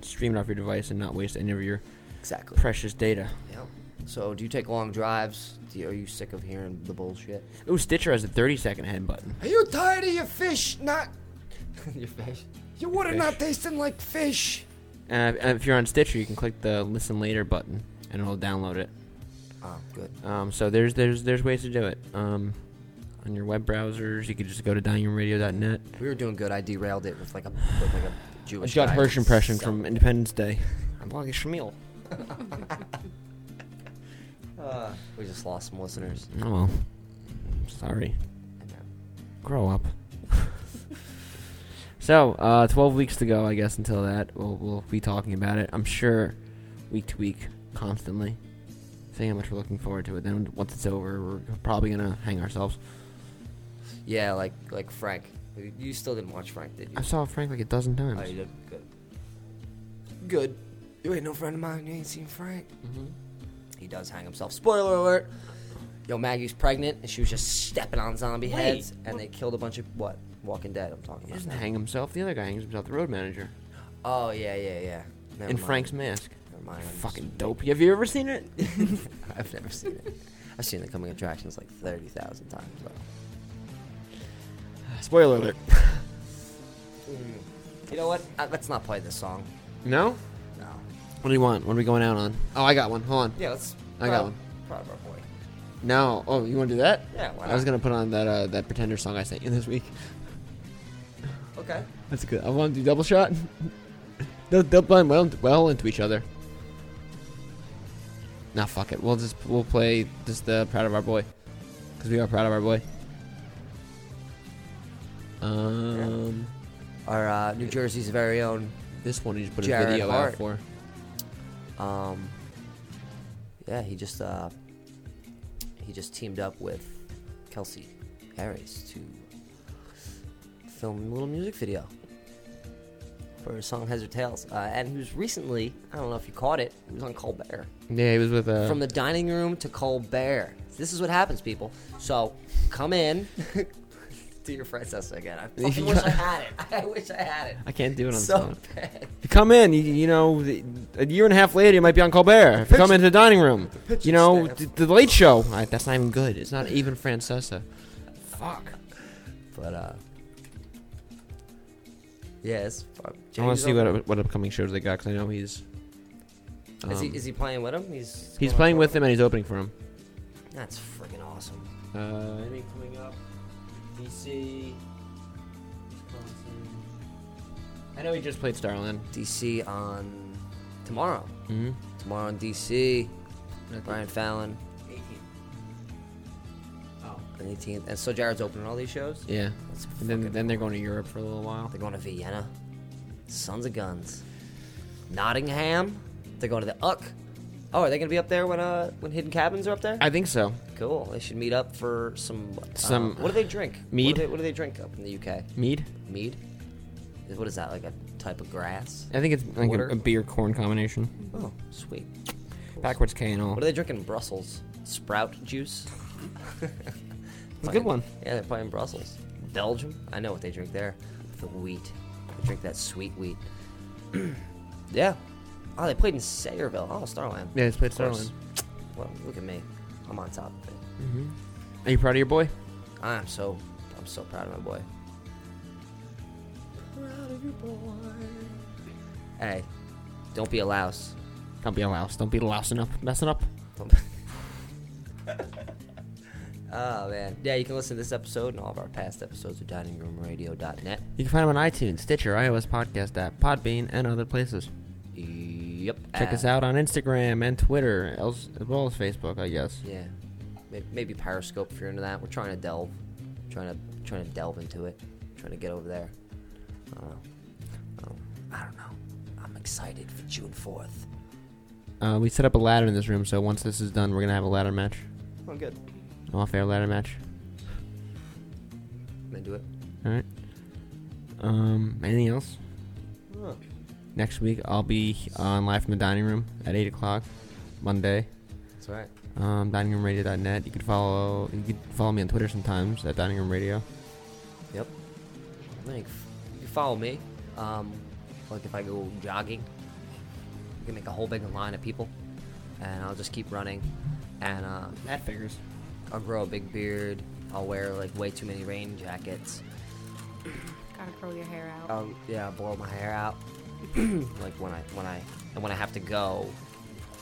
[SPEAKER 3] stream it off your device and not waste any of your
[SPEAKER 2] Exactly.
[SPEAKER 3] precious data.
[SPEAKER 2] Yeah. So, do you take long drives? Do you, are you sick of hearing the bullshit?
[SPEAKER 3] Ooh, Stitcher has a 30 second head button.
[SPEAKER 12] Are you tired of your fish not
[SPEAKER 2] Your fish.
[SPEAKER 12] your water
[SPEAKER 3] Fish.
[SPEAKER 12] not tasting like fish?
[SPEAKER 3] Uh, if you're on Stitcher, you can click the listen later button, and it'll download it.
[SPEAKER 2] Oh, good.
[SPEAKER 3] Um, so there's there's there's ways to do it. Um, on your web browsers, you could just go to diningroomradio.net.
[SPEAKER 2] We were doing good. I derailed it with like a with like a Jewish.
[SPEAKER 3] Judd Hirsch impression from Independence Day.
[SPEAKER 2] I'm blocking Shamil. uh, we just lost some listeners.
[SPEAKER 3] Oh well. Sorry. Grow up. so, uh, 12 weeks to go, I guess, until that. We'll, we'll be talking about it. I'm sure week to week, constantly. Saying how much we're looking forward to it. Then once it's over, we're probably going to hang ourselves.
[SPEAKER 2] Yeah, like like Frank. You- You still didn't watch Frank, did you?
[SPEAKER 3] I saw Frank like a dozen times.
[SPEAKER 2] Oh, you did. Good. Good. You ain't no friend of mine. You ain't seen Frank.
[SPEAKER 3] Mm-hmm.
[SPEAKER 2] He does hang himself. Spoiler alert. Yo, Maggie's pregnant, and she was just stepping on zombie
[SPEAKER 3] Wait,
[SPEAKER 2] heads, and they killed a bunch of what? Walking Dead. I'm talking
[SPEAKER 3] He
[SPEAKER 2] about.
[SPEAKER 3] doesn't hang himself. The other guy hangs himself, the road manager.
[SPEAKER 2] Oh yeah, yeah, yeah. Never
[SPEAKER 3] in
[SPEAKER 2] mind.
[SPEAKER 3] Frank's mask.
[SPEAKER 2] Never mind. I'm
[SPEAKER 3] Fucking dope. Have you ever seen it?
[SPEAKER 2] just- I've never seen it. I've seen the coming attractions like thirty thousand times. Though.
[SPEAKER 3] Spoiler alert.
[SPEAKER 2] You know what? Uh, let's not play this song.
[SPEAKER 3] No?
[SPEAKER 2] No.
[SPEAKER 3] What do you want? What are we going out on? Oh, I got one. Hold on.
[SPEAKER 2] Yeah, let's.
[SPEAKER 3] I got
[SPEAKER 2] proud-
[SPEAKER 3] one.
[SPEAKER 2] Proud of our boy.
[SPEAKER 3] No. Oh, you want to do that?
[SPEAKER 2] Yeah, why
[SPEAKER 3] I was
[SPEAKER 2] not?
[SPEAKER 3] gonna put on that uh, that Pretender song I sent you this week.
[SPEAKER 2] Okay.
[SPEAKER 3] That's good. I want to do double shot. they'll, they'll blend well, well into each other. Nah, fuck it. We'll just we'll play just the proud of our boy, because we are proud of our boy. Um,
[SPEAKER 2] Our uh, New Jersey's very own.
[SPEAKER 3] this one he just put a
[SPEAKER 2] Jared
[SPEAKER 3] video
[SPEAKER 2] Hart.
[SPEAKER 3] out for.
[SPEAKER 2] Um, yeah, he just uh, he just teamed up with Kelsey Harris to film a little music video for his song "Heads or Tails," uh, and he was recently I don't know if you caught it. He was on Colbert.
[SPEAKER 3] Yeah, he was with uh,
[SPEAKER 2] From the dining room to Colbert. This is what happens, people. So come in. Do your Francesca again. I wish I had it. I wish I had it.
[SPEAKER 3] I can't do it on
[SPEAKER 2] so
[SPEAKER 3] phone.
[SPEAKER 2] bad.
[SPEAKER 3] You come in, you, you know, the, a year and a half later, you might be on Colbert. If you come into the dining room, you know, the, the Late Show. I, that's not even good. It's not even Francesa. Fuck.
[SPEAKER 2] But uh, yeah, it's fun.
[SPEAKER 3] I want to see what what upcoming shows they got because I know he's.
[SPEAKER 2] Is he
[SPEAKER 3] um,
[SPEAKER 2] is he playing with him? He's
[SPEAKER 3] He's playing with him and he's opening for him.
[SPEAKER 2] That's freaking awesome.
[SPEAKER 3] Uh, anything coming up? DC. I know he just played Starland.
[SPEAKER 2] DC on tomorrow.
[SPEAKER 3] Mhm.
[SPEAKER 2] Tomorrow on DC. Brian Fallon. On 18th. And so Jared's opening all these shows?
[SPEAKER 3] Yeah.
[SPEAKER 2] That's
[SPEAKER 3] And then
[SPEAKER 2] fucking
[SPEAKER 3] then they're going to Europe for a little while.
[SPEAKER 2] They're going to Vienna. Sons of Guns. Nottingham. They're going to the Uck. Oh, are they gonna be up there when uh when Hidden Cabins are up there?
[SPEAKER 3] I think so.
[SPEAKER 2] Cool. They should meet up for some.
[SPEAKER 3] Some-
[SPEAKER 2] um, what do they drink?
[SPEAKER 3] Mead?
[SPEAKER 2] What do they, what do they drink up in the UK?
[SPEAKER 3] Mead.
[SPEAKER 2] Mead. What is that? Like a type of grass?
[SPEAKER 3] I think it's like
[SPEAKER 2] Water?
[SPEAKER 3] a, a beer corn combination.
[SPEAKER 2] Oh, sweet.
[SPEAKER 3] Backwards K and all.
[SPEAKER 2] What do they drink in Brussels? Sprout juice.
[SPEAKER 3] It's a good one.
[SPEAKER 2] Yeah, they're playing in Brussels. Belgium. I know what they drink there. The wheat. They drink that sweet wheat. yeah. Oh, they played in Sayreville. Oh, Starland.
[SPEAKER 3] Yeah, they played
[SPEAKER 2] Of course.
[SPEAKER 3] Starland.
[SPEAKER 2] Well, look at me. I'm on top of it.
[SPEAKER 3] hmm Are you proud of your boy?
[SPEAKER 2] I'm so, I'm so proud of my boy. Proud of your boy. Hey, don't be a louse.
[SPEAKER 3] Don't be a louse. Don't be lousing up, messing up.
[SPEAKER 2] Oh man, yeah. You can listen to this episode and all of our past episodes at diningroomradio.net.
[SPEAKER 3] You can find them on iTunes, Stitcher, iOS podcast app, Podbean, and other places.
[SPEAKER 2] Yep.
[SPEAKER 3] Check us
[SPEAKER 2] Uh,
[SPEAKER 3] out on Instagram and Twitter, else, as well as Facebook, I guess.
[SPEAKER 2] Yeah, maybe, maybe Periscope if you're into that. We're trying to delve, trying to trying to delve into it, trying to get over there. I don't know. I don't know. I'm excited for June fourth.
[SPEAKER 3] Uh, we set up a ladder in this room, so once this is done, we're gonna have a ladder match.
[SPEAKER 2] Oh, good.
[SPEAKER 3] Off-air ladder match.
[SPEAKER 2] I'm into it.
[SPEAKER 3] All right. Um, anything else? Next week, I'll be on live from the dining room at eight o'clock, Monday.
[SPEAKER 2] That's right.
[SPEAKER 3] Um, diningroomradio.net. You can follow. You can follow me on Twitter sometimes at Dining Room Radio.
[SPEAKER 2] Yep. Like, you can follow me. Um, like if I go jogging, you can make a whole big line of people, and I'll just keep running, and uh,
[SPEAKER 3] that figures.
[SPEAKER 2] I'll grow a big beard. I'll wear like way too many rain jackets.
[SPEAKER 8] Gotta curl your hair out.
[SPEAKER 2] Yeah, I'll yeah, blow my hair out. like when I when I and when I have to go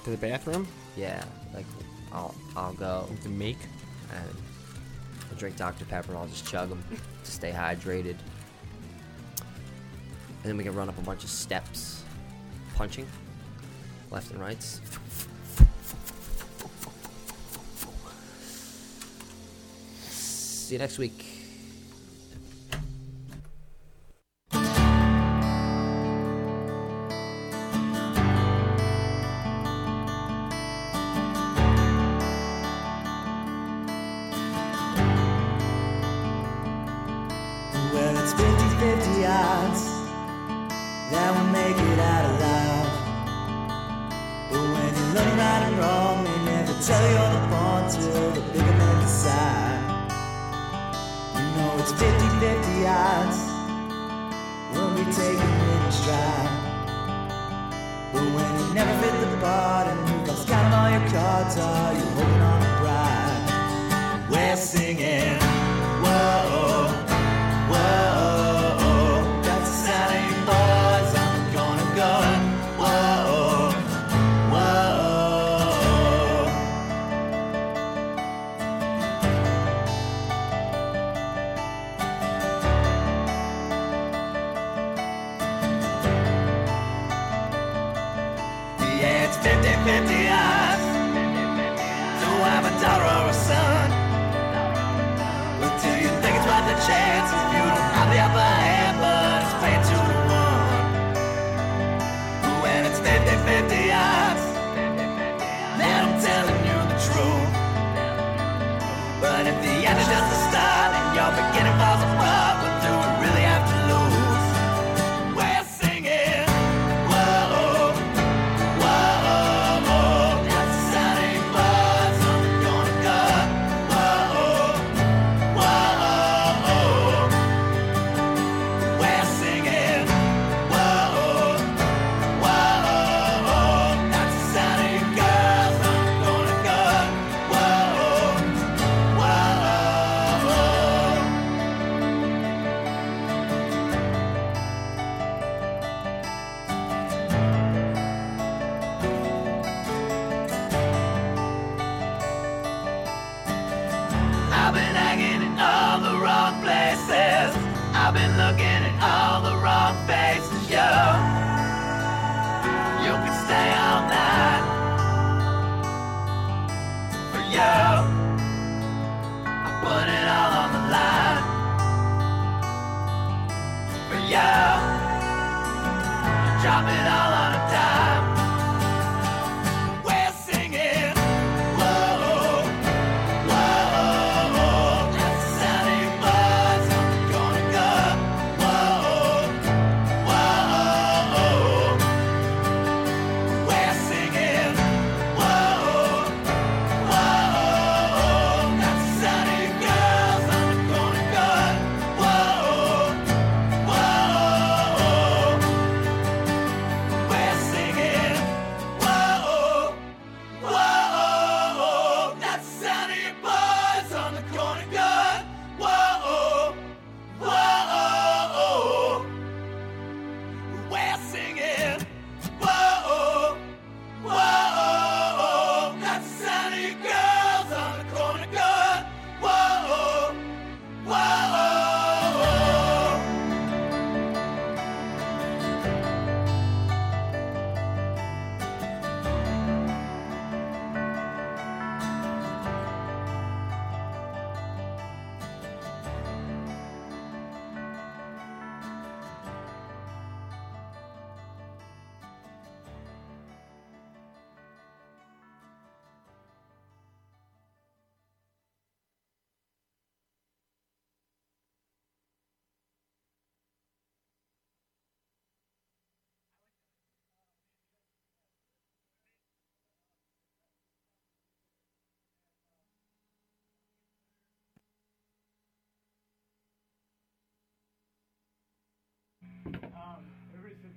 [SPEAKER 3] to the bathroom.
[SPEAKER 2] Yeah, like I'll I'll go
[SPEAKER 3] to make
[SPEAKER 2] and I'll drink Dr Pepper. and I'll just chug them to stay hydrated. And then we can run up a bunch of steps, punching left and rights. See you next week.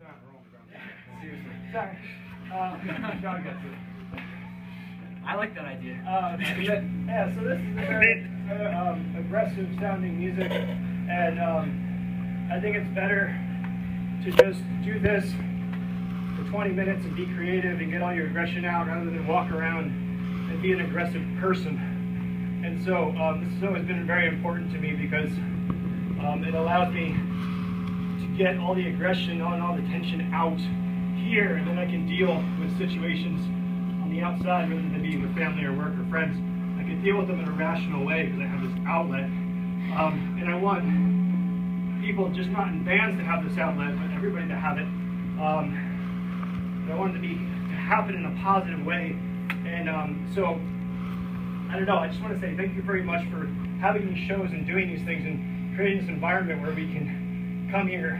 [SPEAKER 13] Seriously. Sorry. Uh, John gets it.
[SPEAKER 14] I like that idea.
[SPEAKER 13] Uh, yeah, so this is a very uh, um, aggressive sounding music, and um, I think it's better to just do this for 20 minutes and be creative and get all your aggression out rather than walk around and be an aggressive person. And so um, this has always been very important to me because um, it allows me to get all the aggression and all the tension out here, and then I can deal with situations on the outside rather than being with family or work or friends. I can deal with them in a rational way because I have this outlet. Um, and I want people, just not in bands to have this outlet, but everybody to have it. Um, and I want it to be to happen in a positive way. And um, so, I don't know. I just want to say thank you very much for having these shows and doing these things and creating this environment where we can come here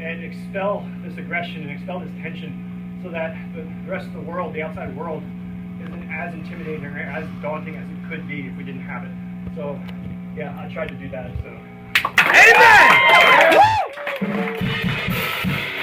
[SPEAKER 13] and expel this aggression and expel this tension so that the rest of the world, the outside world, isn't as intimidating or as daunting as it could be if we didn't have it. So, yeah, I tried to do that. So.
[SPEAKER 14] This